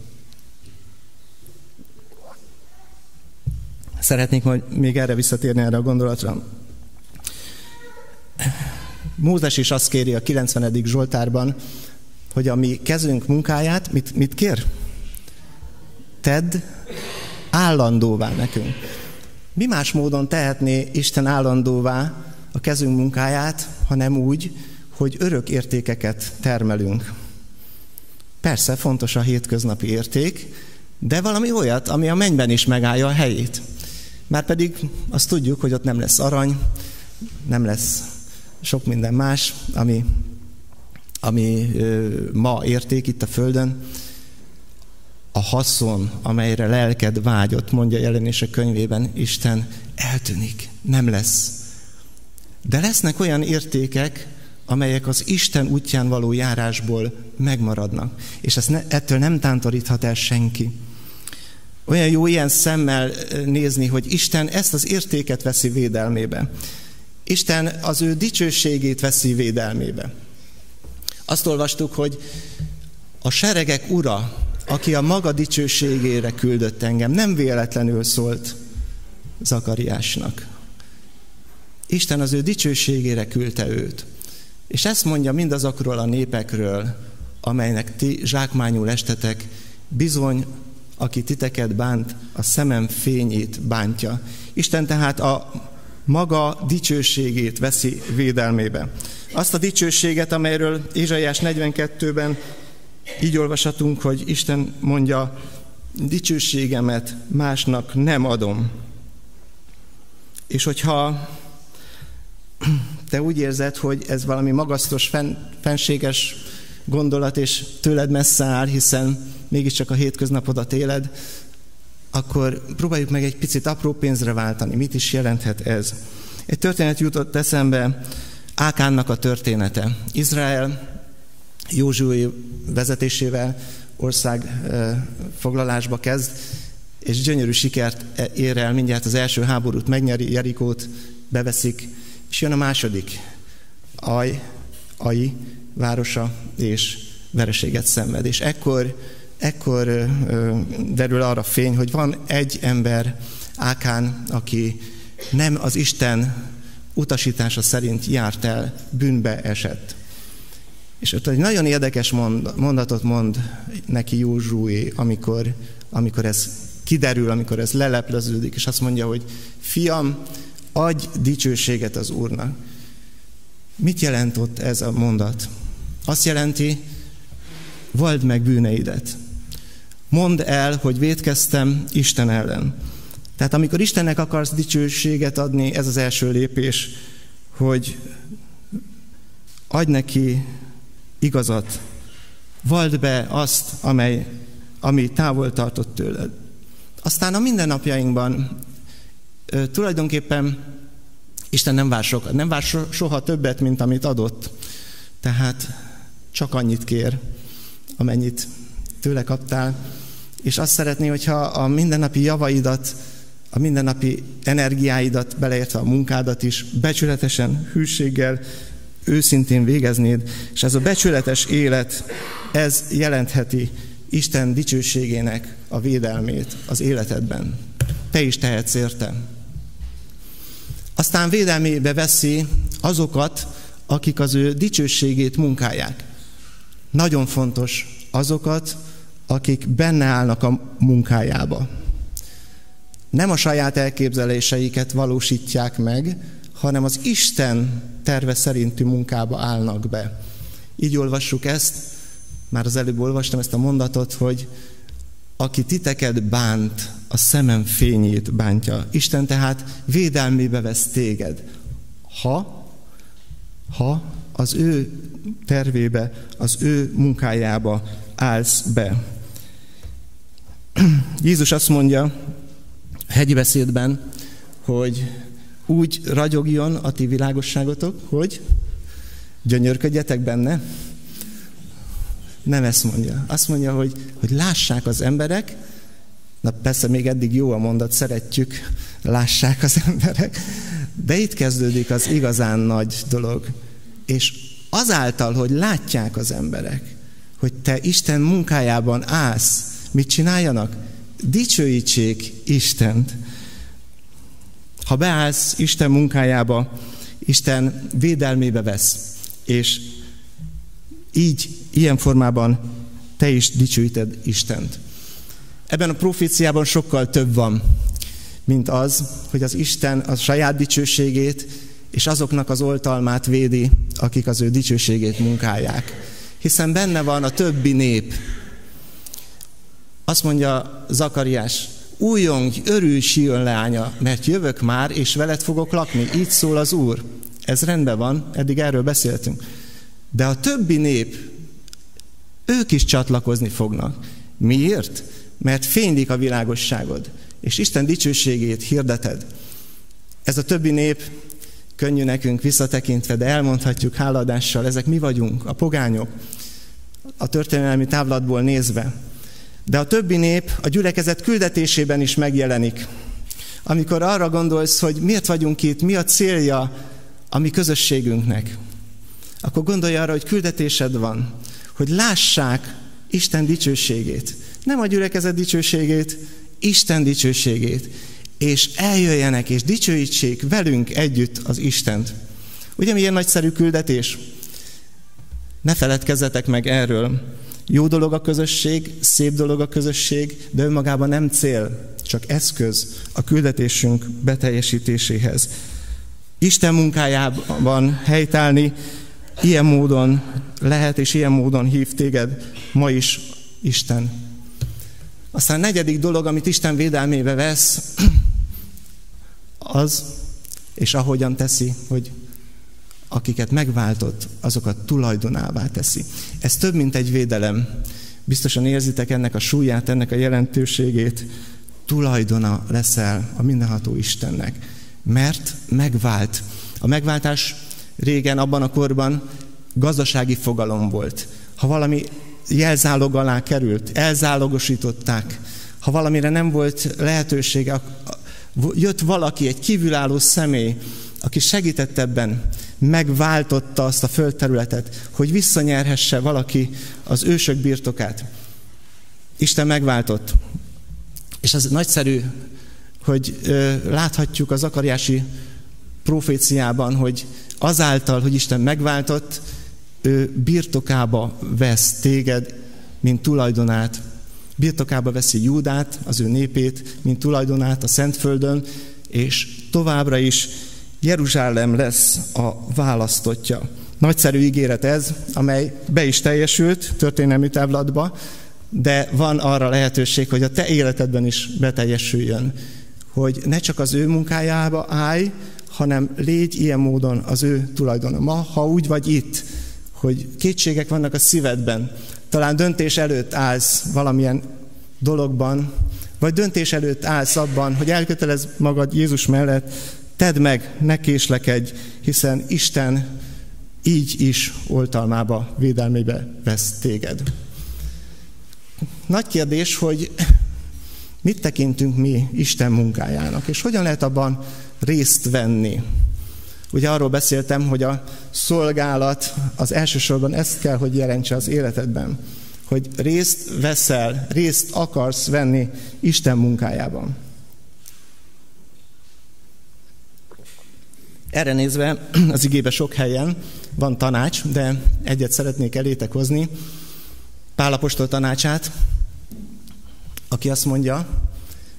Szeretnék majd még erre visszatérni, erre a gondolatra. Mózes is azt kéri a 90. Zsoltárban, hogy a mi kezünk munkáját mit, mit kér? Tedd állandóvá nekünk. Mi más módon tehetné Isten állandóvá a kezünk munkáját, hanem úgy, hogy örök értékeket termelünk. Persze fontos a hétköznapi érték, de valami olyat, ami a mennyben is megállja a helyét. Már pedig azt tudjuk, hogy ott nem lesz arany, nem lesz sok minden más, ami, ami ma érték itt a Földön. A haszon, amelyre lelked vágyott, mondja jelenések könyvében, Isten eltűnik, nem lesz. De lesznek olyan értékek, amelyek az Isten útján való járásból megmaradnak. És ezt ne, ettől nem tántoríthat el senki. Olyan jó ilyen szemmel nézni, hogy Isten ezt az értéket veszi védelmébe. Isten az ő dicsőségét veszi védelmébe. Azt olvastuk, hogy a seregek ura, aki a maga dicsőségére küldött engem, nem véletlenül szólt Zakariásnak. Isten az ő dicsőségére küldte őt. És ezt mondja mindazokról a népekről, amelynek ti zsákmányul estetek, bizony, aki titeket bánt, a szemem fényét bántja. Isten tehát a maga dicsőségét veszi védelmébe. Azt a dicsőséget, amelyről Ézsaiás 42-ben Így olvashatunk, hogy Isten mondja, dicsőségemet másnak nem adom. És hogyha te úgy érzed, hogy ez valami magasztos, fen, fenséges gondolat, és tőled messze áll, hiszen mégiscsak a hétköznapodat éled, akkor próbáljuk meg egy picit apró pénzre váltani. Mit is jelenthet ez? Egy történet jutott eszembe, Ákánnak a története. Izrael Józsué vezetésével ország foglalásba kezd, és gyönyörű sikert ér el, mindjárt az első háborút megnyeri, Jerikót beveszik, és jön a második, Aj, Ai városa, és vereséget szenved. És ekkor, ekkor derül arra fény, hogy van egy ember, Ákán, aki nem az Isten utasítása szerint járt el, bűnbe esett. És ott egy nagyon érdekes mondatot mond neki Józsué, amikor, amikor ez kiderül, amikor ez lelepleződik, és azt mondja, hogy fiam, adj dicsőséget az Úrnak. Mit jelent ott ez a mondat? Azt jelenti, vald meg bűneidet. Mondd el, hogy védkeztem Isten ellen. Tehát amikor Istennek akarsz dicsőséget adni, ez az első lépés, hogy adj neki igazat, vald be azt, amely, ami távol tartott tőled. Aztán a mindennapjainkban tulajdonképpen Isten nem vár, soha, nem vár soha többet, mint amit adott. Tehát csak annyit kér, amennyit tőle kaptál, és azt szeretné, hogyha a mindennapi javaidat, a mindennapi energiáidat, beleértve a munkádat is becsületesen, hűséggel, őszintén végeznéd, és ez a becsületes élet, ez jelentheti Isten dicsőségének a védelmét az életedben. Te is tehetsz érte. Aztán védelmébe veszi azokat, akik az ő dicsőségét munkálják. Nagyon fontos azokat, akik benne állnak a munkájába. Nem a saját elképzeléseiket valósítják meg, hanem az Isten terve szerinti munkába állnak be. Így olvassuk ezt, már az előbb olvastam ezt a mondatot, hogy aki titeket bánt, a szemem fényét bántja. Isten tehát védelmébe vesz téged. Ha, ha az ő tervébe, az ő munkájába állsz be. Jézus azt mondja a hegyi beszédben, hogy úgy ragyogjon a ti világosságotok, hogy gyönyörködjetek benne. Nem ezt mondja. Azt mondja, hogy, hogy lássák az emberek, na persze még eddig jó a mondat, szeretjük, lássák az emberek, de itt kezdődik az igazán nagy dolog. És azáltal, hogy látják az emberek, hogy te Isten munkájában állsz, mit csináljanak? Dicsőítsék Istent. Ha beállsz Isten munkájába, Isten védelmébe vesz, és így, ilyen formában te is dicsőíted Istent. Ebben a proféciában sokkal több van, mint az, hogy az Isten a saját dicsőségét és azoknak az oltalmát védi, akik az ő dicsőségét munkálják. Hiszen benne van a többi nép. Azt mondja Zakariás, újjong, örülj, Sion leánya, mert jövök már, és veled fogok lakni. Így szól az Úr. Ez rendben van, eddig erről beszéltünk. De a többi nép, ők is csatlakozni fognak. Miért? Mert fénylik a világosságod, és Isten dicsőségét hirdeted. Ez a többi nép könnyű nekünk visszatekintve, de elmondhatjuk háladással, ezek mi vagyunk, a pogányok, a történelmi távlatból nézve. De a többi nép a gyülekezet küldetésében is megjelenik. Amikor arra gondolsz, hogy miért vagyunk itt, mi a célja a mi közösségünknek, akkor gondolj arra, hogy küldetésed van, hogy lássák Isten dicsőségét. Nem a gyülekezet dicsőségét, Isten dicsőségét. És eljöjjenek és dicsőítsék velünk együtt az Istent. Ugye milyen nagyszerű küldetés? Ne feledkezzetek meg erről. Jó dolog a közösség, szép dolog a közösség, de önmagában nem cél, csak eszköz a küldetésünk beteljesítéséhez. Isten munkájában helytállni ilyen módon lehet, és ilyen módon hív téged ma is Isten. Aztán a negyedik dolog, amit Isten védelmébe vesz, az, és ahogyan teszi, hogy akiket megváltott, azokat tulajdonává teszi. Ez több, mint egy védelem. Biztosan érzitek ennek a súlyát, ennek a jelentőségét. Tulajdona leszel a mindenható Istennek, mert megvált. A megváltás régen, abban a korban gazdasági fogalom volt. Ha valami jelzálog alá került, elzálogosították, ha valamire nem volt lehetősége, jött valaki, egy kívülálló személy, aki segített ebben, megváltotta azt a földterületet, hogy visszanyerhesse valaki az ősök birtokát. Isten megváltott. És az nagyszerű, hogy ö, láthatjuk az akariási proféciában, hogy azáltal, hogy Isten megváltott, ő birtokába vesz téged, mint tulajdonát. Birtokába veszi Júdát, az ő népét, mint tulajdonát a Szentföldön, és továbbra is Jeruzsálem lesz a választotja. Nagyszerű ígéret ez, amely be is teljesült történelmi távlatba, de van arra lehetőség, hogy a te életedben is beteljesüljön. Hogy ne csak az ő munkájába állj, hanem légy ilyen módon az ő tulajdona. Ma, ha úgy vagy itt, hogy kétségek vannak a szívedben, talán döntés előtt állsz valamilyen dologban, vagy döntés előtt állsz abban, hogy elkötelez magad Jézus mellett, tedd meg, ne késlekedj, hiszen Isten így is oltalmába, védelmébe vesz téged. Nagy kérdés, hogy mit tekintünk mi Isten munkájának, és hogyan lehet abban részt venni. Ugye arról beszéltem, hogy a szolgálat az elsősorban ezt kell, hogy jelentse az életedben, hogy részt veszel, részt akarsz venni Isten munkájában. Erre nézve az igébe sok helyen van tanács, de egyet szeretnék elétek hozni. Pálapostól tanácsát, aki azt mondja,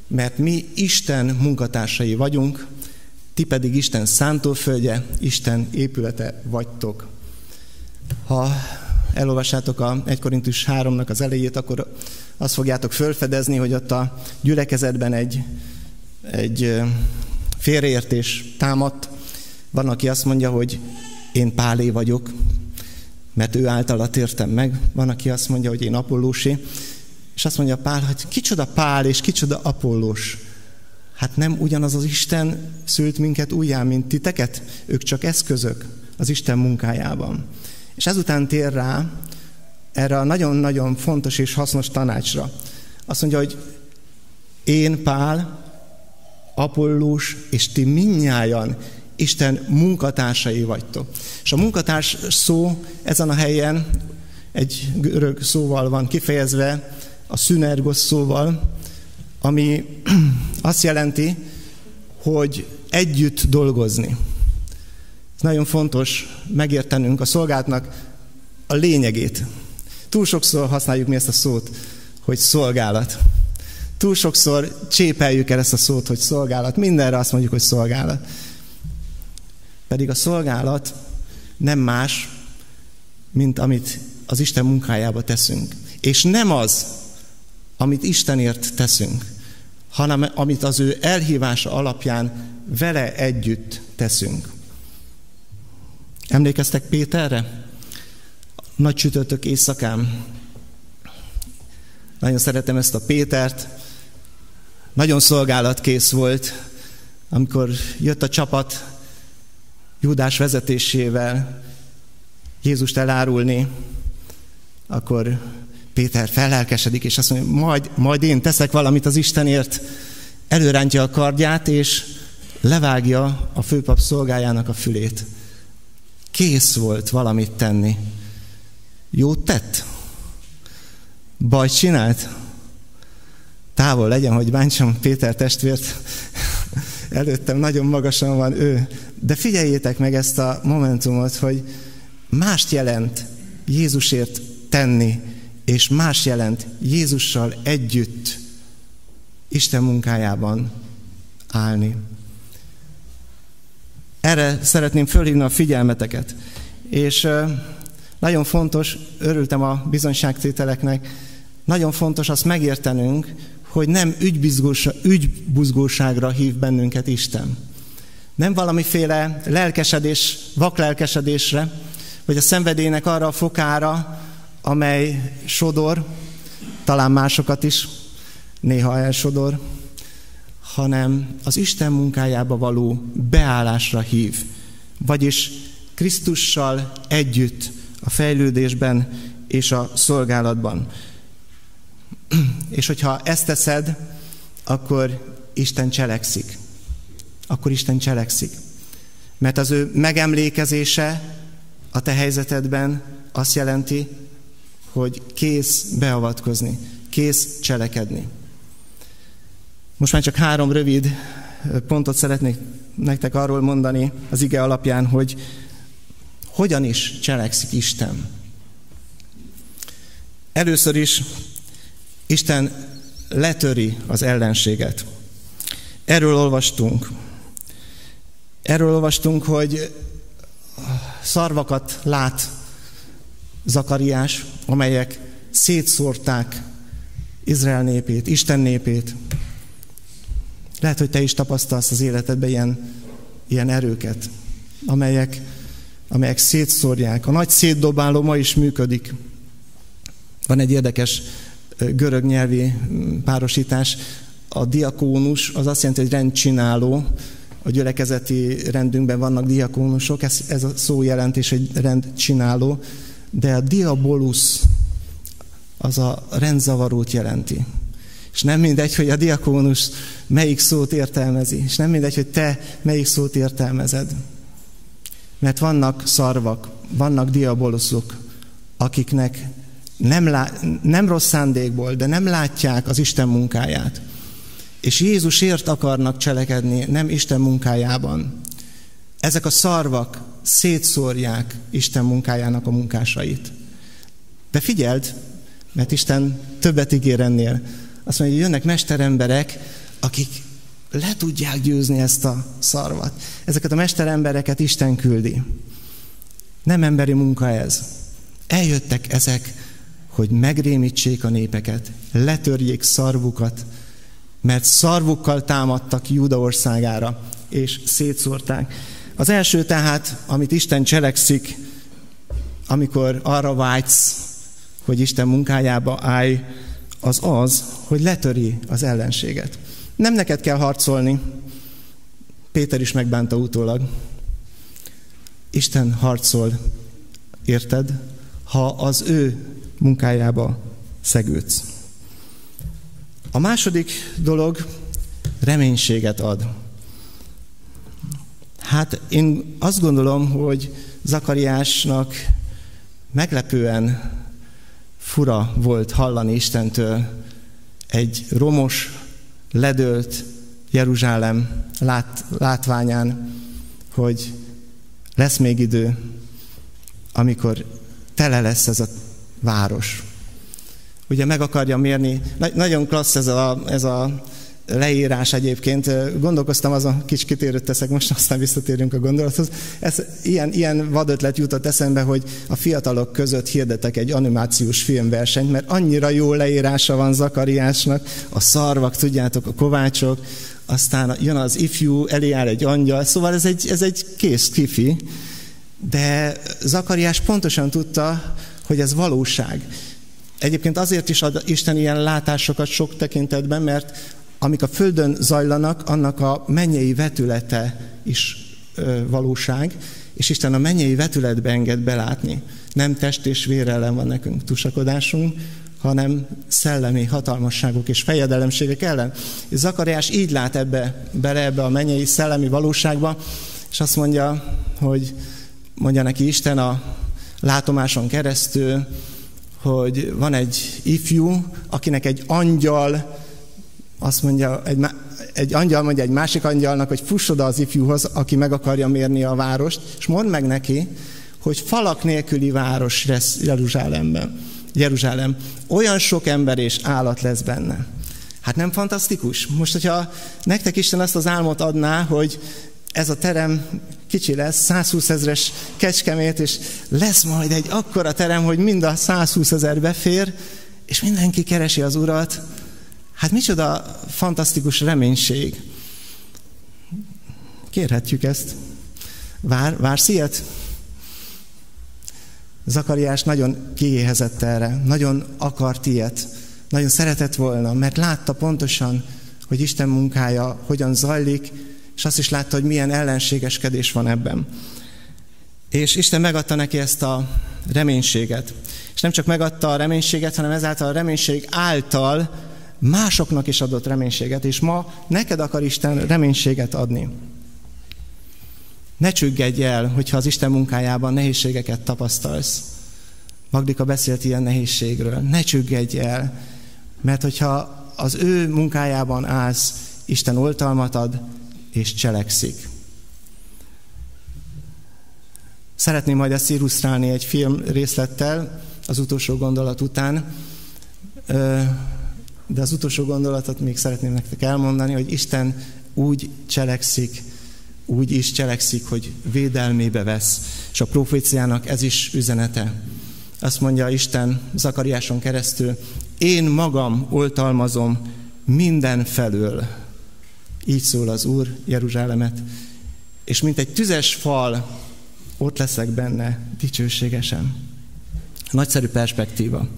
mert mi Isten munkatársai vagyunk, ti pedig Isten szántóföldje, Isten épülete vagytok. Ha elolvassátok a 1 Korintus 3-nak az elejét, akkor azt fogjátok fölfedezni, hogy ott a gyülekezetben egy, egy félreértés támadt. Van, aki azt mondja, hogy én Pálé vagyok, mert ő általa tértem meg. Van, aki azt mondja, hogy én Apollósi. És azt mondja Pál, hogy kicsoda Pál és kicsoda Apollós. Hát nem ugyanaz az Isten szült minket újjá, mint titeket? Ők csak eszközök az Isten munkájában. És ezután tér rá erre a nagyon-nagyon fontos és hasznos tanácsra. Azt mondja, hogy én, Pál, Apollós, és ti minnyájan Isten munkatársai vagytok. És a munkatárs szó ezen a helyen egy görög szóval van kifejezve, a szünergos szóval, ami azt jelenti, hogy együtt dolgozni. Ez nagyon fontos megértenünk a szolgálatnak a lényegét. Túl sokszor használjuk mi ezt a szót, hogy szolgálat. Túl sokszor csépeljük el ezt a szót, hogy szolgálat. Mindenre azt mondjuk, hogy szolgálat. Pedig a szolgálat nem más, mint amit az Isten munkájába teszünk. És nem az, amit Istenért teszünk, hanem amit az ő elhívása alapján vele együtt teszünk. Emlékeztek Péterre? Nagy csütörtök éjszakán. Nagyon szeretem ezt a Pétert. Nagyon szolgálatkész volt, amikor jött a csapat Júdás vezetésével Jézust elárulni, akkor Péter felelkesedik, és azt mondja, majd, majd én teszek valamit az Istenért. Előrántja a kardját, és levágja a főpap szolgájának a fülét. Kész volt valamit tenni. Jót tett? Bajt csinált? Távol legyen, hogy bántsam Péter testvért. Előttem nagyon magasan van ő. De figyeljétek meg ezt a momentumot, hogy mást jelent Jézusért tenni, és más jelent Jézussal együtt Isten munkájában állni. Erre szeretném fölhívni a figyelmeteket. És nagyon fontos, örültem a bizonyságtételeknek, nagyon fontos azt megértenünk, hogy nem ügybuzgóságra hív bennünket Isten. Nem valamiféle lelkesedés, vaklelkesedésre, vagy a szenvedélynek arra a fokára, amely sodor, talán másokat is néha elsodor, hanem az Isten munkájába való beállásra hív. Vagyis Krisztussal együtt a fejlődésben és a szolgálatban. És hogyha ezt teszed, akkor Isten cselekszik. Akkor Isten cselekszik. Mert az ő megemlékezése a te helyzetedben azt jelenti, hogy kész beavatkozni, kész cselekedni. Most már csak három rövid pontot szeretnék nektek arról mondani az ige alapján, hogy hogyan is cselekszik Isten. Először is Isten letöri az ellenséget. Erről olvastunk. Erről olvastunk, hogy szarvakat lát Zakariás, amelyek szétszórták Izrael népét, Isten népét. Lehet, hogy te is tapasztalsz az életedben ilyen, ilyen erőket, amelyek, amelyek szétszórják. A nagy szétdobáló ma is működik. Van egy érdekes görög nyelvi párosítás. A diakónus az azt jelenti, hogy rendcsináló. A gyülekezeti rendünkben vannak diakónusok, ez, ez a szó jelentés, hogy rendcsináló. De a diabolus az a rendzavarót jelenti. És nem mindegy, hogy a diakónus melyik szót értelmezi, és nem mindegy, hogy te melyik szót értelmezed. Mert vannak szarvak, vannak diaboluszok, akiknek nem, lá- nem rossz szándékból, de nem látják az Isten munkáját. És Jézusért akarnak cselekedni, nem Isten munkájában. Ezek a szarvak szétszórják Isten munkájának a munkásait. De figyeld, mert Isten többet ígér ennél. Azt mondja, hogy jönnek mesteremberek, akik le tudják győzni ezt a szarvat. Ezeket a mesterembereket Isten küldi. Nem emberi munka ez. Eljöttek ezek, hogy megrémítsék a népeket, letörjék szarvukat, mert szarvukkal támadtak Júda országára, és szétszórták. Az első tehát, amit Isten cselekszik, amikor arra vágysz, hogy Isten munkájába állj, az az, hogy letöri az ellenséget. Nem neked kell harcolni. Péter is megbánta utólag. Isten harcol, érted? Ha az ő munkájába szegődsz. A második dolog reménységet ad. Hát én azt gondolom, hogy Zakariásnak meglepően fura volt hallani Istentől egy romos, ledölt Jeruzsálem lát, látványán, hogy lesz még idő, amikor tele lesz ez a város. Ugye meg akarja mérni, nagyon klassz ez a, ez a leírás egyébként. Gondolkoztam azon, kis kitérőt teszek, most aztán visszatérünk a gondolathoz. Ez, ilyen, ilyen vadötlet jutott eszembe, hogy a fiatalok között hirdetek egy animációs filmversenyt, mert annyira jó leírása van Zakariásnak, a szarvak, tudjátok, a kovácsok, aztán jön az ifjú, elé áll egy angyal, szóval ez egy, ez egy kész kifi, de Zakariás pontosan tudta, hogy ez valóság. Egyébként azért is ad Isten ilyen látásokat sok tekintetben, mert amik a Földön zajlanak, annak a mennyei vetülete is ö, valóság, és Isten a mennyei vetületbe enged belátni. Nem test és vér ellen van nekünk tusakodásunk, hanem szellemi hatalmasságok és fejedelemségek ellen. És Zakariás így lát ebbe, bele ebbe a mennyei szellemi valóságba, és azt mondja, hogy mondja neki Isten a látomáson keresztül, hogy van egy ifjú, akinek egy angyal azt mondja, egy, egy angyal mondja egy másik angyalnak, hogy fuss oda az ifjúhoz, aki meg akarja mérni a várost, és mondd meg neki, hogy falak nélküli város lesz Jeruzsálemben. Jeruzsálem. Olyan sok ember és állat lesz benne. Hát nem fantasztikus? Most, hogyha nektek Isten azt az álmot adná, hogy ez a terem kicsi lesz, 120 ezres kecskemét, és lesz majd egy akkora terem, hogy mind a 120 ezer befér, és mindenki keresi az Urat. Hát micsoda fantasztikus reménység. Kérhetjük ezt. Vár, vársz ilyet? Zakariás nagyon kiéhezett erre, nagyon akart ilyet, nagyon szeretett volna, mert látta pontosan, hogy Isten munkája hogyan zajlik, és azt is látta, hogy milyen ellenségeskedés van ebben. És Isten megadta neki ezt a reménységet. És nem csak megadta a reménységet, hanem ezáltal a reménység által másoknak is adott reménységet, és ma neked akar Isten reménységet adni. Ne csüggedj el, hogyha az Isten munkájában nehézségeket tapasztalsz. Magdika beszélt ilyen nehézségről. Ne csüggedj el, mert hogyha az ő munkájában állsz, Isten oltalmat ad és cselekszik. Szeretném majd ezt illusztrálni egy film részlettel az utolsó gondolat után, de az utolsó gondolatot még szeretném nektek elmondani, hogy Isten úgy cselekszik, úgy is cselekszik, hogy védelmébe vesz. És a proféciának ez is üzenete. Azt mondja Isten Zakariáson keresztül, én magam oltalmazom minden felől. Így szól az Úr Jeruzsálemet. És mint egy tüzes fal, ott leszek benne dicsőségesen. Nagyszerű perspektíva.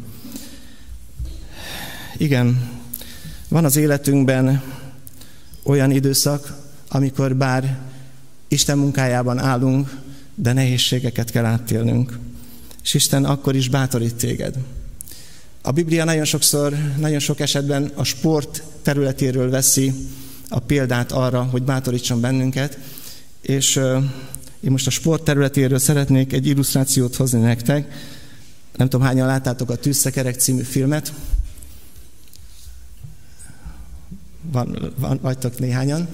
Igen, van az életünkben olyan időszak, amikor bár Isten munkájában állunk, de nehézségeket kell áttélnünk. És Isten akkor is bátorít téged. A Biblia nagyon sokszor, nagyon sok esetben a sport területéről veszi a példát arra, hogy bátorítson bennünket, és én most a sport területéről szeretnék egy illusztrációt hozni nektek. Nem tudom, hányan láttátok a Tűzszekerek című filmet. Van, van, vagytok néhányan.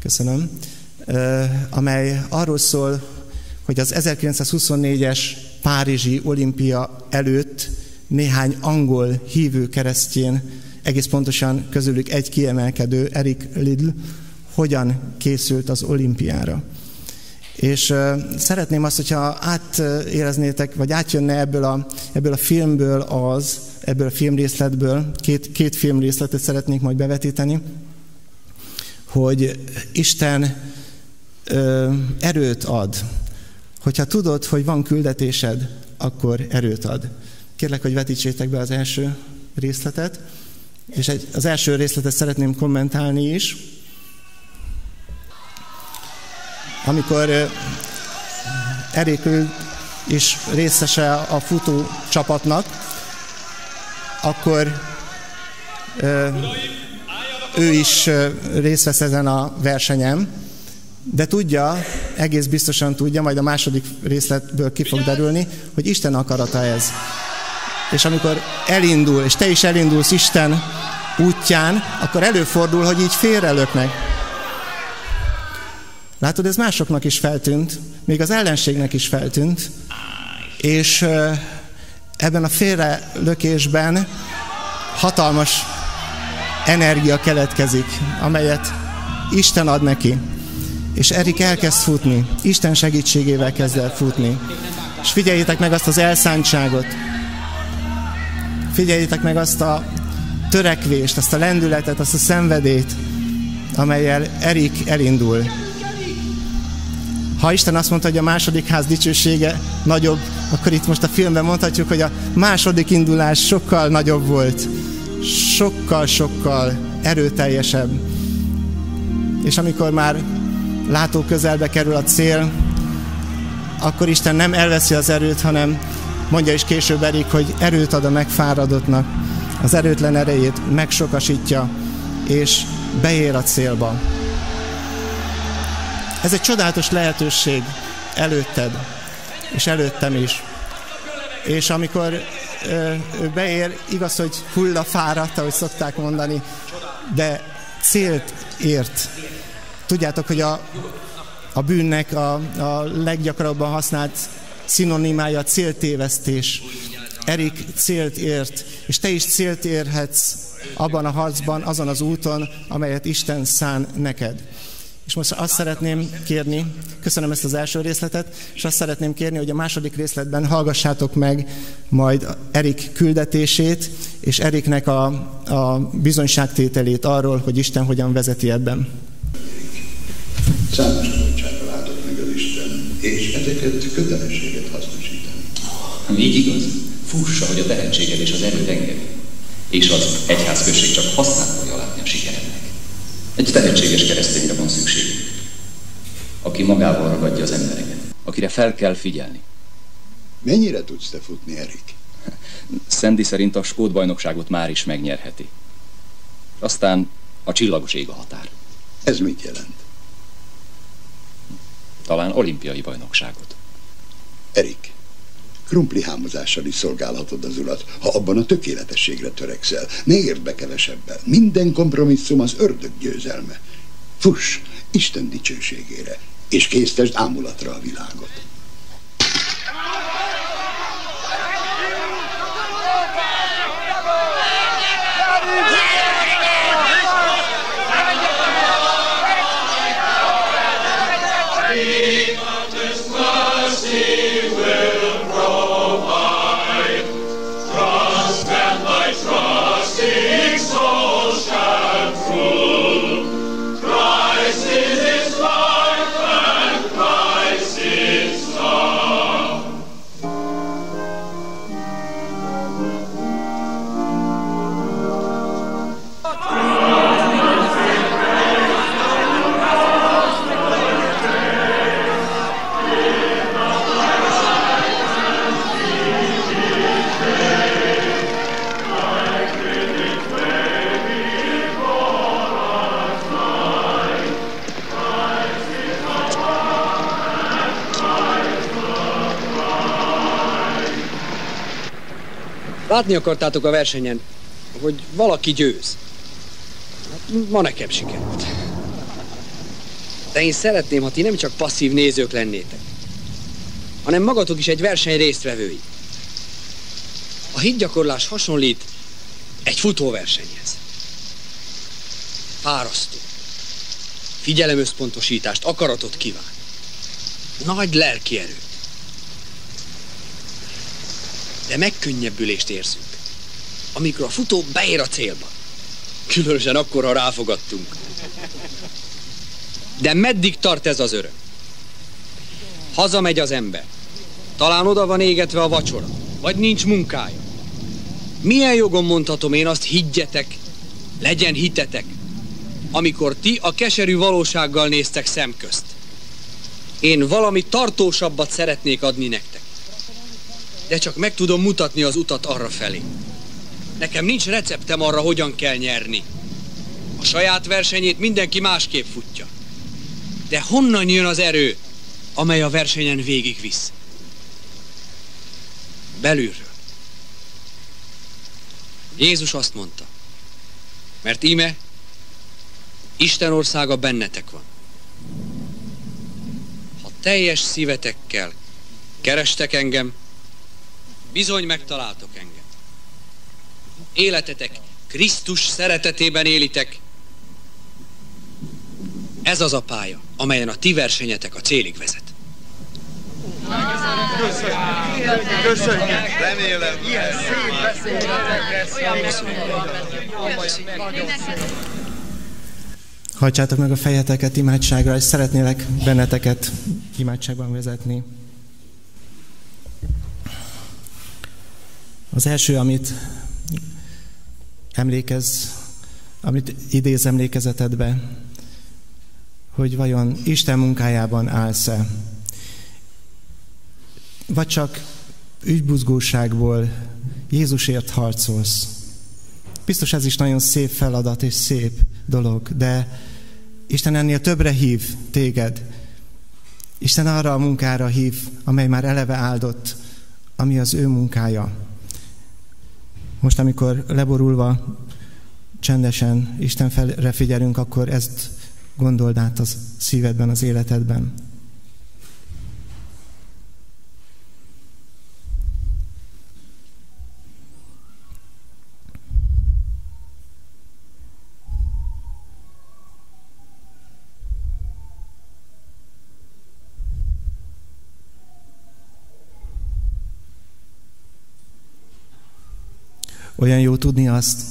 Köszönöm. Amely arról szól, hogy az 1924-es Párizsi olimpia előtt néhány angol hívő keresztjén, egész pontosan közülük egy kiemelkedő, Eric Lidl, hogyan készült az olimpiára. És szeretném azt, hogyha átéreznétek, vagy átjönne ebből a, ebből a filmből az, ebből a filmrészletből, két, két filmrészletet szeretnék majd bevetíteni, hogy Isten uh, erőt ad. Hogyha tudod, hogy van küldetésed, akkor erőt ad. Kérlek, hogy vetítsétek be az első részletet, és egy, az első részletet szeretném kommentálni is. Amikor Erikül is részese a futó csapatnak, akkor ő is részt vesz ezen a versenyen, de tudja, egész biztosan tudja, majd a második részletből ki fog derülni, hogy Isten akarata ez. És amikor elindul, és te is elindulsz Isten útján, akkor előfordul, hogy így félrelöknek. Látod, ez másoknak is feltűnt, még az ellenségnek is feltűnt, és ebben a félrelökésben hatalmas energia keletkezik, amelyet Isten ad neki. És Erik elkezd futni, Isten segítségével kezd el futni. És figyeljétek meg azt az elszántságot, Figyeljétek meg azt a törekvést, azt a lendületet, azt a szenvedét, amelyel Erik elindul. Ha Isten azt mondta, hogy a második ház dicsősége nagyobb, akkor itt most a filmben mondhatjuk, hogy a második indulás sokkal nagyobb volt. Sokkal-sokkal erőteljesebb. És amikor már látó közelbe kerül a cél, akkor Isten nem elveszi az erőt, hanem Mondja is később Erik, hogy erőt ad a megfáradottnak, az erőtlen erejét megsokasítja, és beér a célba. Ez egy csodálatos lehetőség előtted, és előttem is. És amikor ő beér, igaz, hogy hullafáradt, ahogy szokták mondani, de célt ért. Tudjátok, hogy a, a bűnnek a, a leggyakrabban használt szinonimája céltévesztés. Erik célt ért, és te is célt érhetsz abban a harcban, azon az úton, amelyet Isten szán neked. És most azt szeretném kérni, köszönöm ezt az első részletet, és azt szeretném kérni, hogy a második részletben hallgassátok meg majd Erik küldetését, és Eriknek a, a bizonyságtételét arról, hogy Isten hogyan vezeti ebben. Számos meg az Isten, és ezeket kötelességet hasznosítani. Így igaz. Fussa, hogy a tehetséged és az erőd engedi. És az egyházközség csak hasznát fogja látni a sikerednek. Egy tehetséges keresztényre van szükség, aki magával ragadja az embereket, akire fel kell figyelni. Mennyire tudsz te futni, Erik? Szendi szerint a skót bajnokságot már is megnyerheti. Aztán a csillagos ég a határ. Ez mit jelent? Talán olimpiai bajnokságot. Erik, krumpli hámozással is szolgálhatod az urat, ha abban a tökéletességre törekszel. Ne érd be kevesebben. Minden kompromisszum az ördög győzelme. Fuss Isten dicsőségére, és késztesd ámulatra a világot. Látni akartátok a versenyen, hogy valaki győz. Hát, ma nekem sikerült. De én szeretném, ha ti nem csak passzív nézők lennétek, hanem magatok is egy verseny résztvevői. A hitgyakorlás hasonlít egy futóversenyhez. Fárasztó. Figyelemösszpontosítást, akaratot kíván. Nagy lelki erőt. De megkönnyebbülést érzünk, amikor a futó beér a célba. Különösen akkor, ha ráfogadtunk. De meddig tart ez az öröm? Hazamegy az ember. Talán oda van égetve a vacsora, vagy nincs munkája. Milyen jogon mondhatom én azt, higgyetek, legyen hitetek, amikor ti a keserű valósággal néztek szemközt. Én valami tartósabbat szeretnék adni nektek. De csak meg tudom mutatni az utat arra felé. Nekem nincs receptem arra, hogyan kell nyerni. A saját versenyét mindenki másképp futja. De honnan jön az erő, amely a versenyen végigvisz? Belülről. Jézus azt mondta, mert íme, Isten országa bennetek van. Ha teljes szívetekkel kerestek engem, bizony megtaláltok engem. Életetek Krisztus szeretetében élitek. Ez az a pálya, amelyen a ti versenyetek a célig vezet. Köszönjük! Remélem, ilyen szép Hajtsátok meg a fejeteket imádságra, és szeretnélek benneteket imádságban vezetni. Az első, amit emlékez, amit idéz emlékezetedbe, hogy vajon Isten munkájában állsz-e, vagy csak ügybuzgóságból Jézusért harcolsz. Biztos ez is nagyon szép feladat és szép dolog, de Isten ennél többre hív téged. Isten arra a munkára hív, amely már eleve áldott, ami az ő munkája. Most, amikor leborulva csendesen Isten felre figyelünk, akkor ezt gondold át az szívedben, az életedben. Olyan jó tudni azt,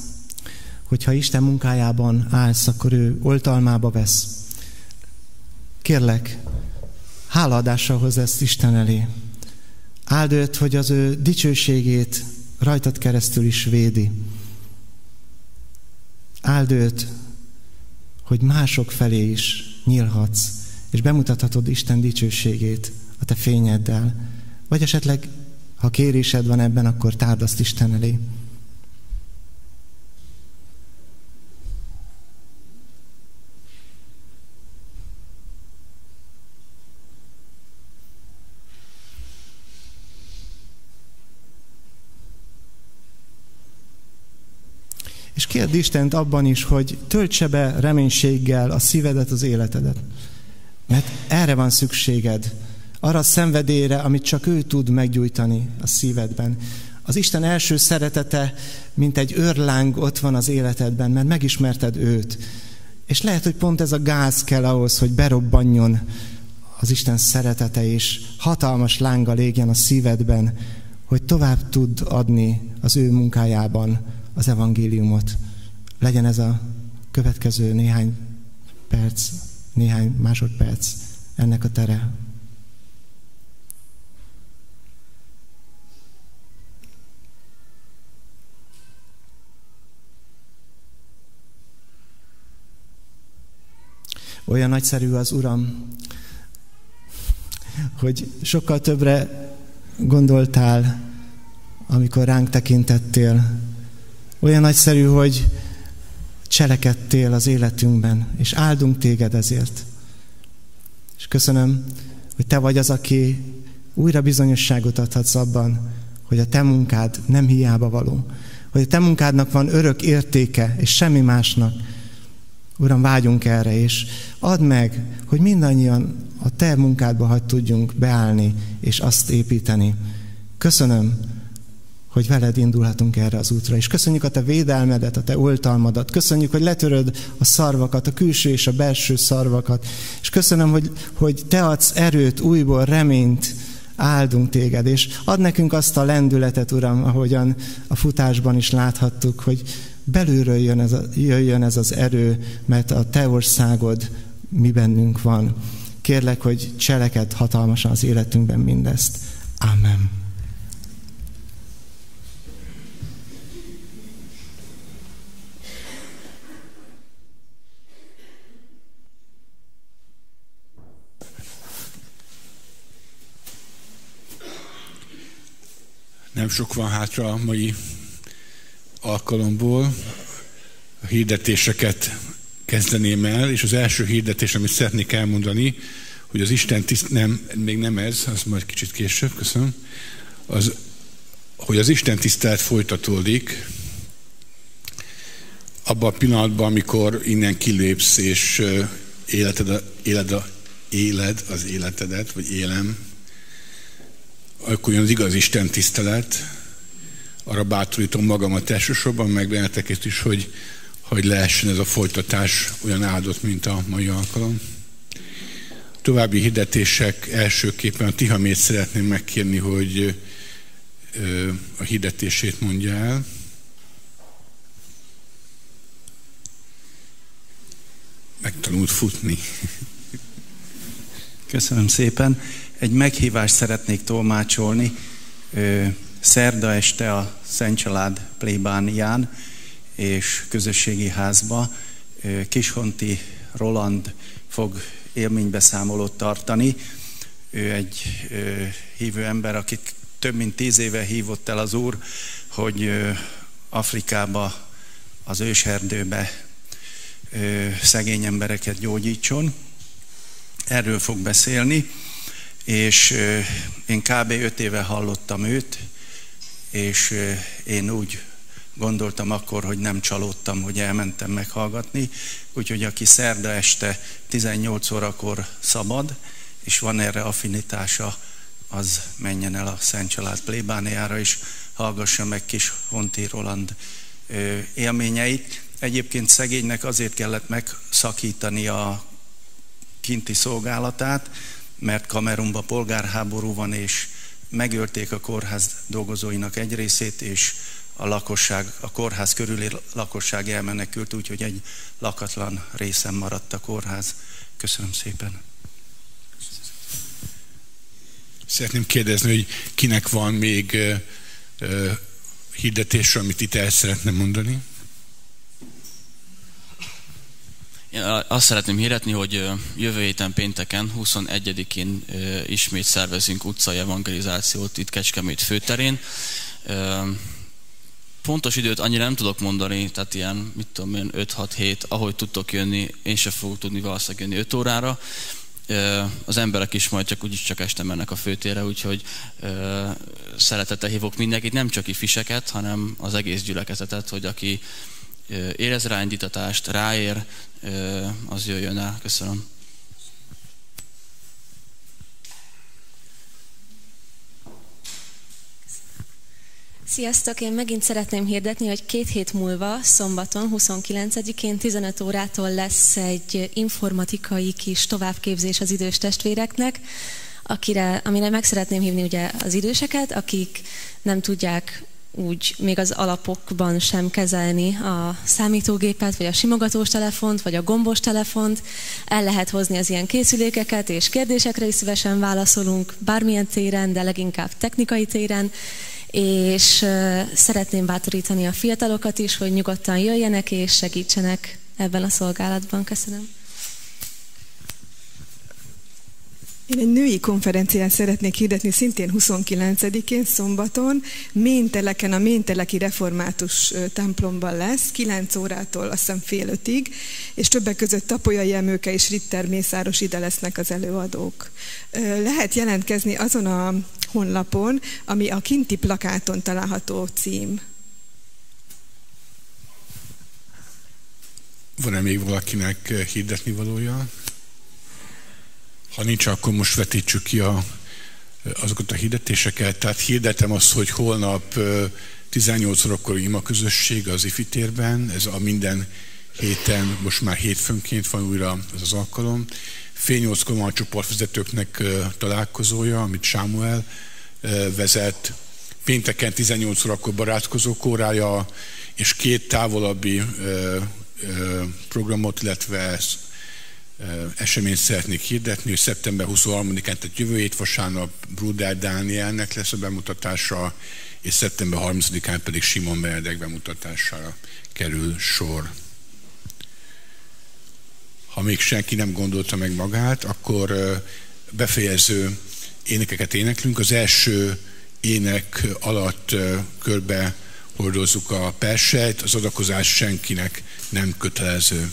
hogyha Isten munkájában állsz, akkor ő oltalmába vesz. Kérlek, hálaadással hoz ezt Isten elé. Áld őt, hogy az ő dicsőségét rajtad keresztül is védi. Áld őt, hogy mások felé is nyílhatsz, és bemutathatod Isten dicsőségét a te fényeddel. Vagy esetleg, ha kérésed van ebben, akkor tárd azt Isten elé. És kérd Istent abban is, hogy töltse be reménységgel a szívedet, az életedet. Mert erre van szükséged. Arra a szenvedélyre, amit csak ő tud meggyújtani a szívedben. Az Isten első szeretete, mint egy őrláng ott van az életedben, mert megismerted őt. És lehet, hogy pont ez a gáz kell ahhoz, hogy berobbanjon az Isten szeretete, és hatalmas lánga légjen a szívedben, hogy tovább tud adni az ő munkájában az evangéliumot. Legyen ez a következő néhány perc, néhány másodperc ennek a tere. Olyan nagyszerű az Uram, hogy sokkal többre gondoltál, amikor ránk tekintettél. Olyan nagyszerű, hogy cselekedtél az életünkben, és áldunk téged ezért. És köszönöm, hogy te vagy az, aki újra bizonyosságot adhatsz abban, hogy a te munkád nem hiába való, hogy a te munkádnak van örök értéke, és semmi másnak. Uram, vágyunk erre, és add meg, hogy mindannyian a te munkádba hagy tudjunk beállni, és azt építeni. Köszönöm, hogy veled indulhatunk erre az útra. És köszönjük a te védelmedet, a te oltalmadat. Köszönjük, hogy letöröd a szarvakat, a külső és a belső szarvakat. És köszönöm, hogy, hogy te adsz erőt, újból reményt, áldunk téged, és ad nekünk azt a lendületet, Uram, ahogyan a futásban is láthattuk, hogy belülről jön ez, a, jöjjön ez az erő, mert a te országod mi bennünk van. Kérlek, hogy cseleked hatalmasan az életünkben mindezt. Amen. Nem sok van hátra a mai alkalomból. A hirdetéseket kezdeném el, és az első hirdetés, amit szeretnék elmondani, hogy az Isten tiszt, nem, még nem ez, az majd kicsit később, köszönöm, az, hogy az Isten tisztelet folytatódik, abban a pillanatban, amikor innen kilépsz, és életed, éled, éled az életedet, vagy élem, akkor jön az igaz Isten tisztelet, arra bátorítom magamat elsősorban, meg benneteket is, hogy, hogy lehessen ez a folytatás olyan áldott, mint a mai alkalom. További hirdetések elsőképpen a Tihamét szeretném megkérni, hogy a hirdetését mondja el. Megtanult futni. Köszönöm szépen. Egy meghívást szeretnék tolmácsolni. Szerda este a Szent Család plébánián és közösségi házba Kishonti Roland fog élménybeszámolót tartani. Ő egy hívő ember, akit több mint tíz éve hívott el az Úr, hogy Afrikába, az őserdőbe szegény embereket gyógyítson. Erről fog beszélni és én kb. öt éve hallottam őt, és én úgy gondoltam akkor, hogy nem csalódtam, hogy elmentem meghallgatni, úgyhogy aki szerda este 18 órakor szabad, és van erre affinitása, az menjen el a Szent Család plébániára, és hallgassa meg kis Honti Roland élményeit. Egyébként szegénynek azért kellett megszakítani a kinti szolgálatát, mert Kamerunban polgárháború van, és megölték a kórház dolgozóinak egy részét, és a lakosság, a kórház körüli lakosság elmenekült, úgyhogy egy lakatlan részen maradt a kórház. Köszönöm szépen. Szeretném kérdezni, hogy kinek van még hirdetésről, amit itt el szeretne mondani? Én azt szeretném hirdetni, hogy jövő héten pénteken, 21-én ismét szervezünk utcai evangelizációt itt Kecskemét főterén. Pontos időt annyira nem tudok mondani, tehát ilyen, mit tudom én, 5-6-7, ahogy tudtok jönni, én sem fogok tudni valószínűleg jönni 5 órára. Az emberek is majd csak úgyis csak este mennek a főtérre, úgyhogy szeretettel hívok mindenkit, nem csak fiseket, hanem az egész gyülekezetet, hogy aki érez rá indítatást, ráér, az jöjjön el. Köszönöm. Sziasztok! Én megint szeretném hirdetni, hogy két hét múlva, szombaton, 29-én 15 órától lesz egy informatikai kis továbbképzés az idős testvéreknek, akire, amire meg szeretném hívni ugye az időseket, akik nem tudják úgy még az alapokban sem kezelni a számítógépet, vagy a simogatós telefont, vagy a gombos telefont. El lehet hozni az ilyen készülékeket, és kérdésekre is szívesen válaszolunk, bármilyen téren, de leginkább technikai téren. És szeretném bátorítani a fiatalokat is, hogy nyugodtan jöjjenek és segítsenek ebben a szolgálatban. Köszönöm. Én egy női konferencián szeretnék hirdetni szintén 29-én szombaton, Ménteleken, a Ménteleki Református templomban lesz, 9 órától azt hiszem fél ötig, és többek között Tapolyai Emőke és Ritter Mészáros ide lesznek az előadók. Lehet jelentkezni azon a honlapon, ami a kinti plakáton található cím. Van-e még valakinek hirdetni valója? Ha nincs, akkor most vetítsük ki a, azokat a hirdetéseket. Tehát hirdetem azt, hogy holnap 18 órakor ima közösség az IFI térben, ez a minden héten, most már hétfőnként van újra ez az alkalom. Fél nyolckor van a csoportvezetőknek találkozója, amit Sámuel vezet. Pénteken 18 órakor barátkozó kórája, és két távolabbi programot, illetve eseményt szeretnék hirdetni, hogy szeptember 23-án, tehát jövő hét vasárnap Bruder Dánielnek lesz a bemutatása, és szeptember 30-án pedig Simon Benedek bemutatására kerül sor. Ha még senki nem gondolta meg magát, akkor befejező énekeket éneklünk. Az első ének alatt körbe hordozzuk a persejt, az adakozás senkinek nem kötelező.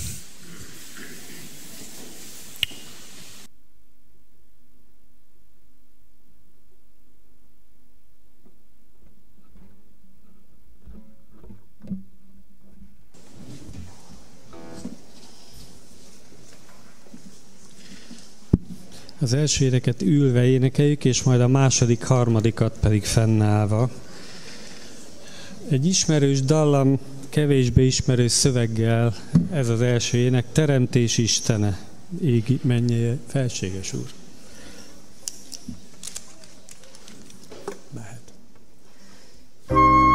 Az első éneket ülve énekeljük, és majd a második, harmadikat pedig fennállva. Egy ismerős dallam, kevésbé ismerős szöveggel ez az első ének, Teremtés Istene, égi mennyi felséges úr. So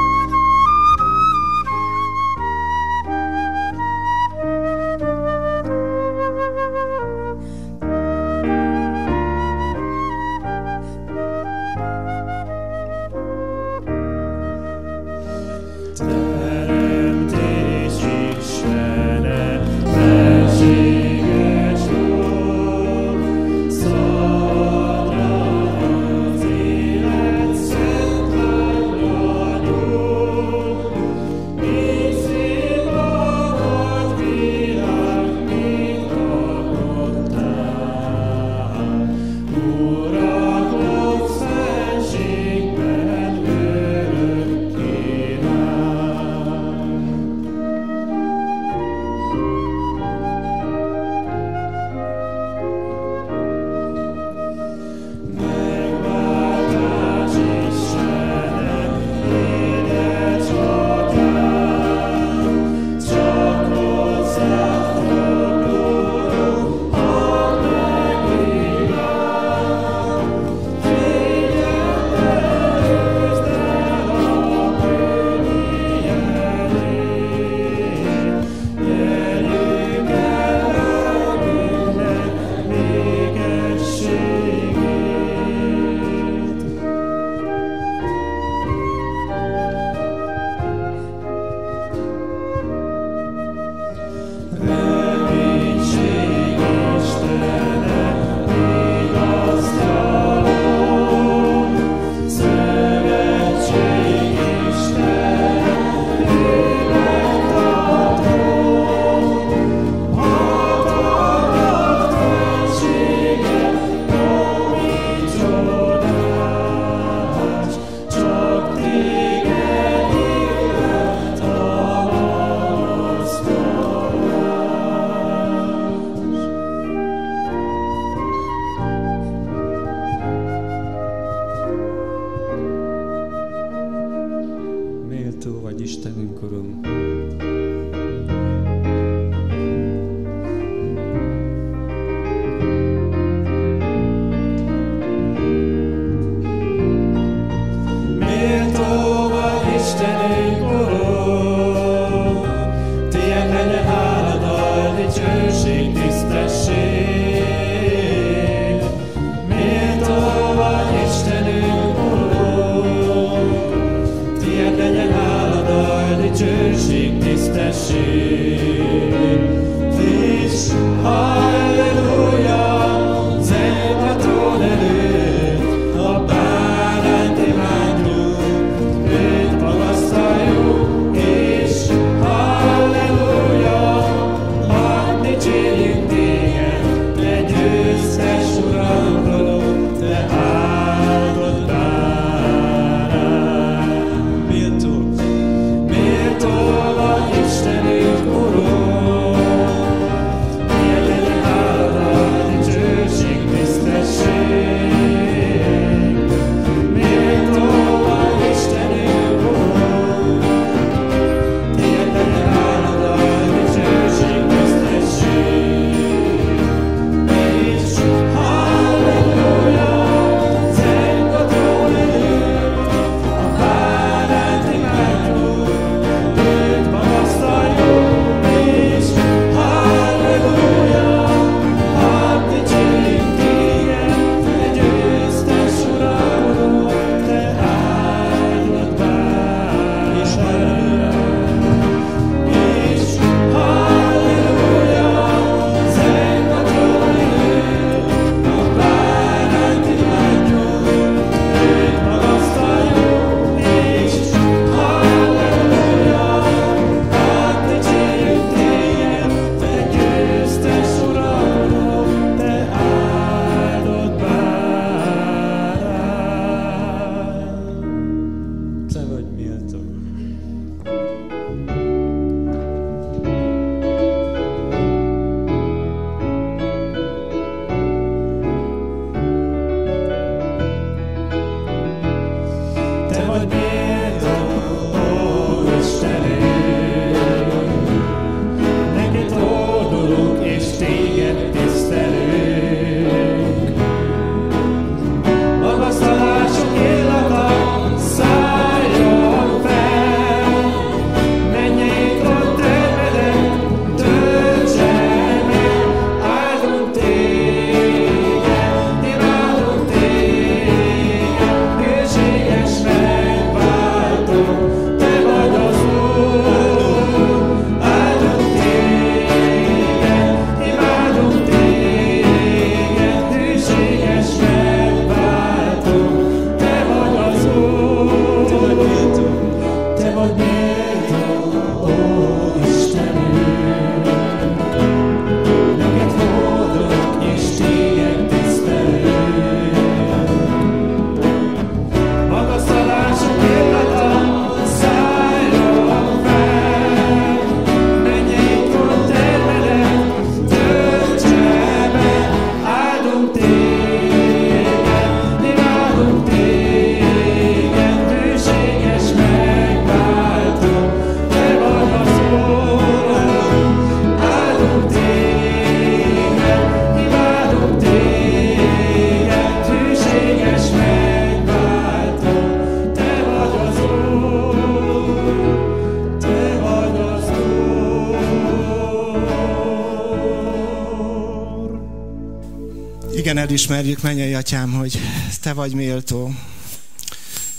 elismerjük, mennyei atyám, hogy te vagy méltó.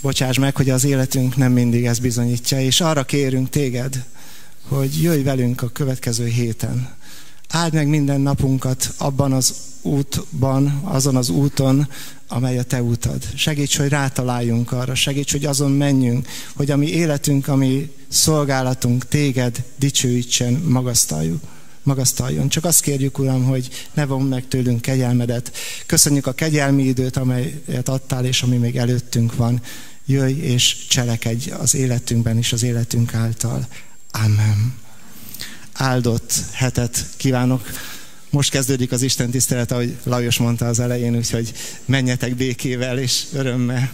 Bocsáss meg, hogy az életünk nem mindig ezt bizonyítja, és arra kérünk téged, hogy jöjj velünk a következő héten. Áld meg minden napunkat abban az útban, azon az úton, amely a te utad. Segíts, hogy rátaláljunk arra, segíts, hogy azon menjünk, hogy a mi életünk, a mi szolgálatunk téged dicsőítsen, magasztaljuk magasztaljon. Csak azt kérjük, Uram, hogy ne von meg tőlünk kegyelmedet. Köszönjük a kegyelmi időt, amelyet adtál, és ami még előttünk van. Jöjj és cselekedj az életünkben és az életünk által. Amen. Áldott hetet kívánok. Most kezdődik az Isten tisztelet, ahogy Lajos mondta az elején, úgyhogy menjetek békével és örömmel.